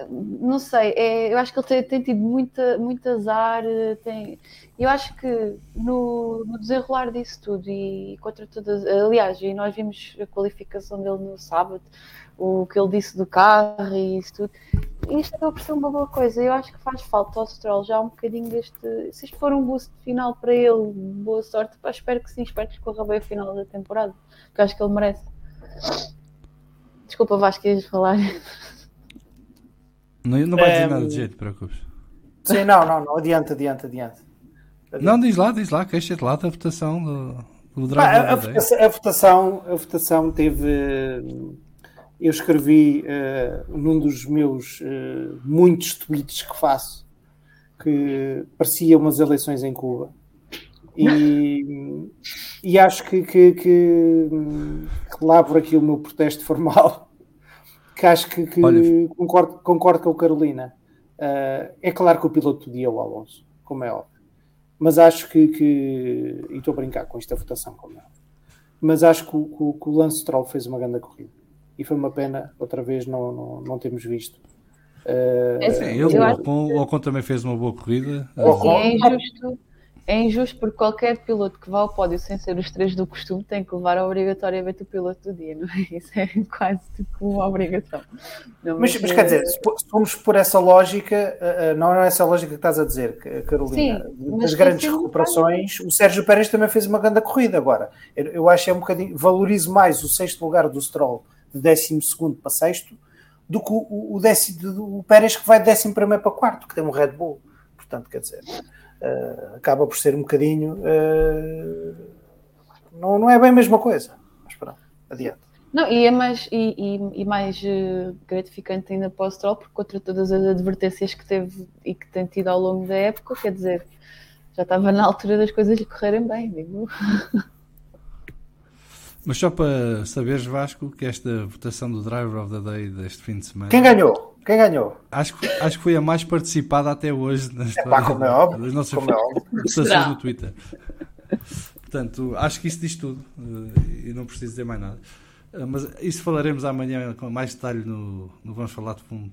não sei, é, eu acho que ele tem, tem, tido muita, muito azar. Tem, eu acho que no, no, desenrolar disso tudo e contra todas. Aliás, e nós vimos a qualificação dele no sábado, o que ele disse do carro e isso tudo. Isto acaba por ser uma boa coisa. Eu acho que faz falta ao Stroll já um bocadinho deste. Se isto for um boost final para ele, boa sorte. Pá, espero que sim, espero que corra bem o final da temporada, que acho que ele merece. Desculpa, Vasco, ias falar. Não, não vai dizer um... nada de jeito, preocupes. Sim, não, não, não, adiante, adiante, adiante. adiante. Não, diz lá, diz lá, queixa-te lá da votação do, do ah, a, votação, a, votação, a votação teve. Eu escrevi uh, num dos meus uh, muitos tweets que faço que parecia umas eleições em Cuba. E, e acho que, que, que, que aqui o meu protesto formal, que acho que, que concordo, concordo com a Carolina. Uh, é claro que o piloto do dia é o Alonso, como é óbvio. Mas acho que, que e estou a brincar com esta votação, como é óbvio. Mas acho que, que, que o Lance Stroll fez uma grande corrida. E foi uma pena, outra vez, não, não, não temos visto. Uh, Sim, ele, o Ocon, o Ocon também fez uma boa corrida. Sim, é injusto é injusto porque qualquer piloto que vá ao pódio sem ser os três do costume tem que levar obrigatoriamente o piloto do dia, não é? Isso é quase tipo uma obrigação. Mas, mas, quer dizer, se formos por essa lógica, eh, eh, não é essa lógica que estás a dizer, Carolina. Sim, das grandes recuperações, o Sérgio Pérez também fez uma grande corrida agora. Eu, eu acho que é um bocadinho, valorizo mais o sexto lugar do Stroll de décimo segundo para sexto do que o, o, décimo, o Pérez que vai de décimo primeiro para quarto, que tem um Red Bull. Portanto, quer dizer uh, acaba por ser um bocadinho. Uh, não, não é bem a mesma coisa. Mas pronto, adiante. Não, e é mais, e, e, e mais uh, gratificante ainda para o Stroll, porque contra todas as advertências que teve e que tem tido ao longo da época, quer dizer, já estava na altura das coisas lhe correrem bem, digo. Mas só para saberes, Vasco, que esta votação do Driver of the Day deste fim de semana. Quem ganhou? Quem ganhou? Acho, acho que foi a mais participada até hoje na história é pá, como é óbvio, das nossas como é votações no Twitter. Portanto, acho que isso diz tudo eh, e não preciso dizer mais nada. Eh, mas isso falaremos amanhã com mais detalhe no, no Vamos Falar de Fundo.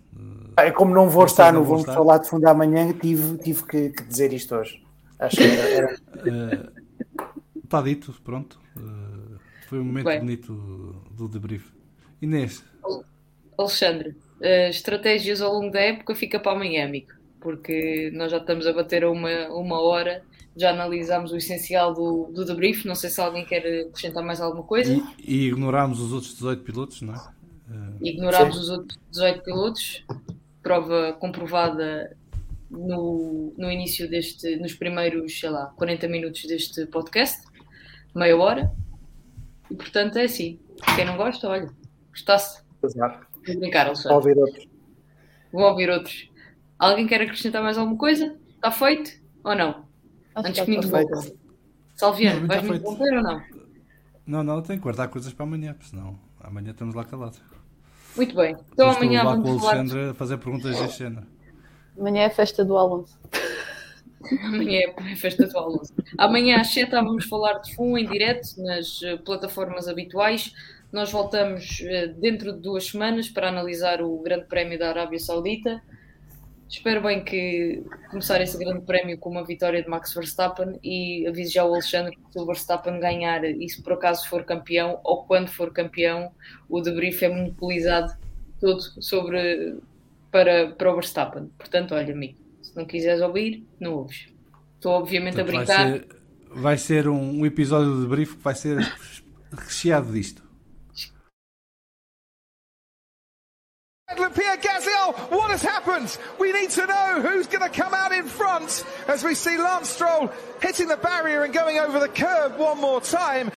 É como não vou estar no Vamos estar. Falar de Fundo amanhã, tive, tive que, que dizer isto hoje. Acho que era. era... está dito, pronto. Foi um momento Bem. bonito do debrief. Inês. Alexandre, uh, estratégias ao longo da época fica para amanhã, amigo, porque nós já estamos a bater uma, uma hora, já analisámos o essencial do, do debrief. Não sei se alguém quer acrescentar mais alguma coisa. E, e ignorámos os outros 18 pilotos, não é? Uh, ignorámos Sim. os outros 18 pilotos, prova comprovada no, no início deste, nos primeiros, sei lá, 40 minutos deste podcast, meia hora. E portanto é assim. Quem não gosta, olha, gostasse. Exato. Vou brincar, Alexandre. Vou ouvir outros. Vou ouvir outros. Alguém quer acrescentar mais alguma coisa? Está feito ou não? Acho Antes que me interrompa. Salviano, vais me interromper ou não? Não, não, tenho que guardar coisas para amanhã, porque senão amanhã estamos lá calados. Muito bem. Então Estou amanhã vamos com o Alexandre falar... a fazer perguntas de cena. Amanhã é a festa do Alonso. Amanhã é a festa do Alonso. Amanhã às 7 vamos falar de FUN em direto nas eh, plataformas habituais. Nós voltamos eh, dentro de duas semanas para analisar o Grande Prémio da Arábia Saudita. Espero bem que começar esse Grande Prémio com uma vitória de Max Verstappen e aviso já o Alexandre que se o Verstappen ganhar e se por acaso for campeão ou quando for campeão, o debrief é monopolizado todo sobre para, para o Verstappen. Portanto, olha, amigo, se não quiseres ouvir, não ouves. Estou obviamente Portanto, a brincar. Vai ser, vai ser um, um episódio de debrief que vai ser recheado disto. Pierre Gasly, what has happened? We need to know who's going to come out in front as we see Lance Stroll hitting the barrier and going over the curb one more time.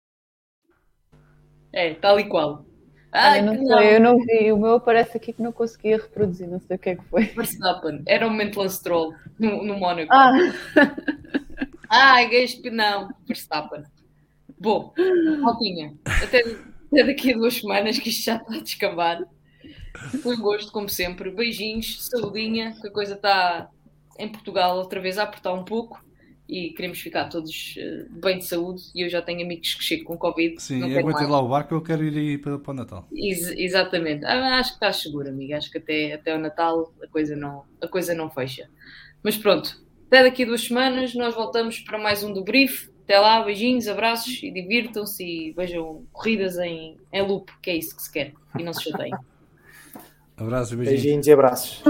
É, tal e qual. Ah, não, não. Sei, eu não vi, o meu aparece aqui que não conseguia reproduzir, não sei o que é que foi. Verstappen, era o momento Lance Stroll no, no Mónaco. Ah! Ai, gajo, não, Verstappen. Bom, Maltinha, até, até daqui a duas semanas que isto já está a descambar. Foi um gosto, como sempre. Beijinhos, saudinha, que a coisa está em Portugal outra vez a apertar um pouco e queremos ficar todos uh, bem de saúde. E eu já tenho amigos que chegam com Covid. Sim, aguentem lá o barco, eu quero ir aí para, para o Natal. Ex exatamente. Ah, acho que estás seguro, amigo. Acho que até, até o Natal a coisa, não, a coisa não fecha. Mas pronto, até daqui a duas semanas nós voltamos para mais um do Brief. Até lá, beijinhos, abraços e divirtam-se e vejam corridas em, em loop, que é isso que se quer. E não se chateiem. Abraços, beijinhos. Beijinhos e abraços.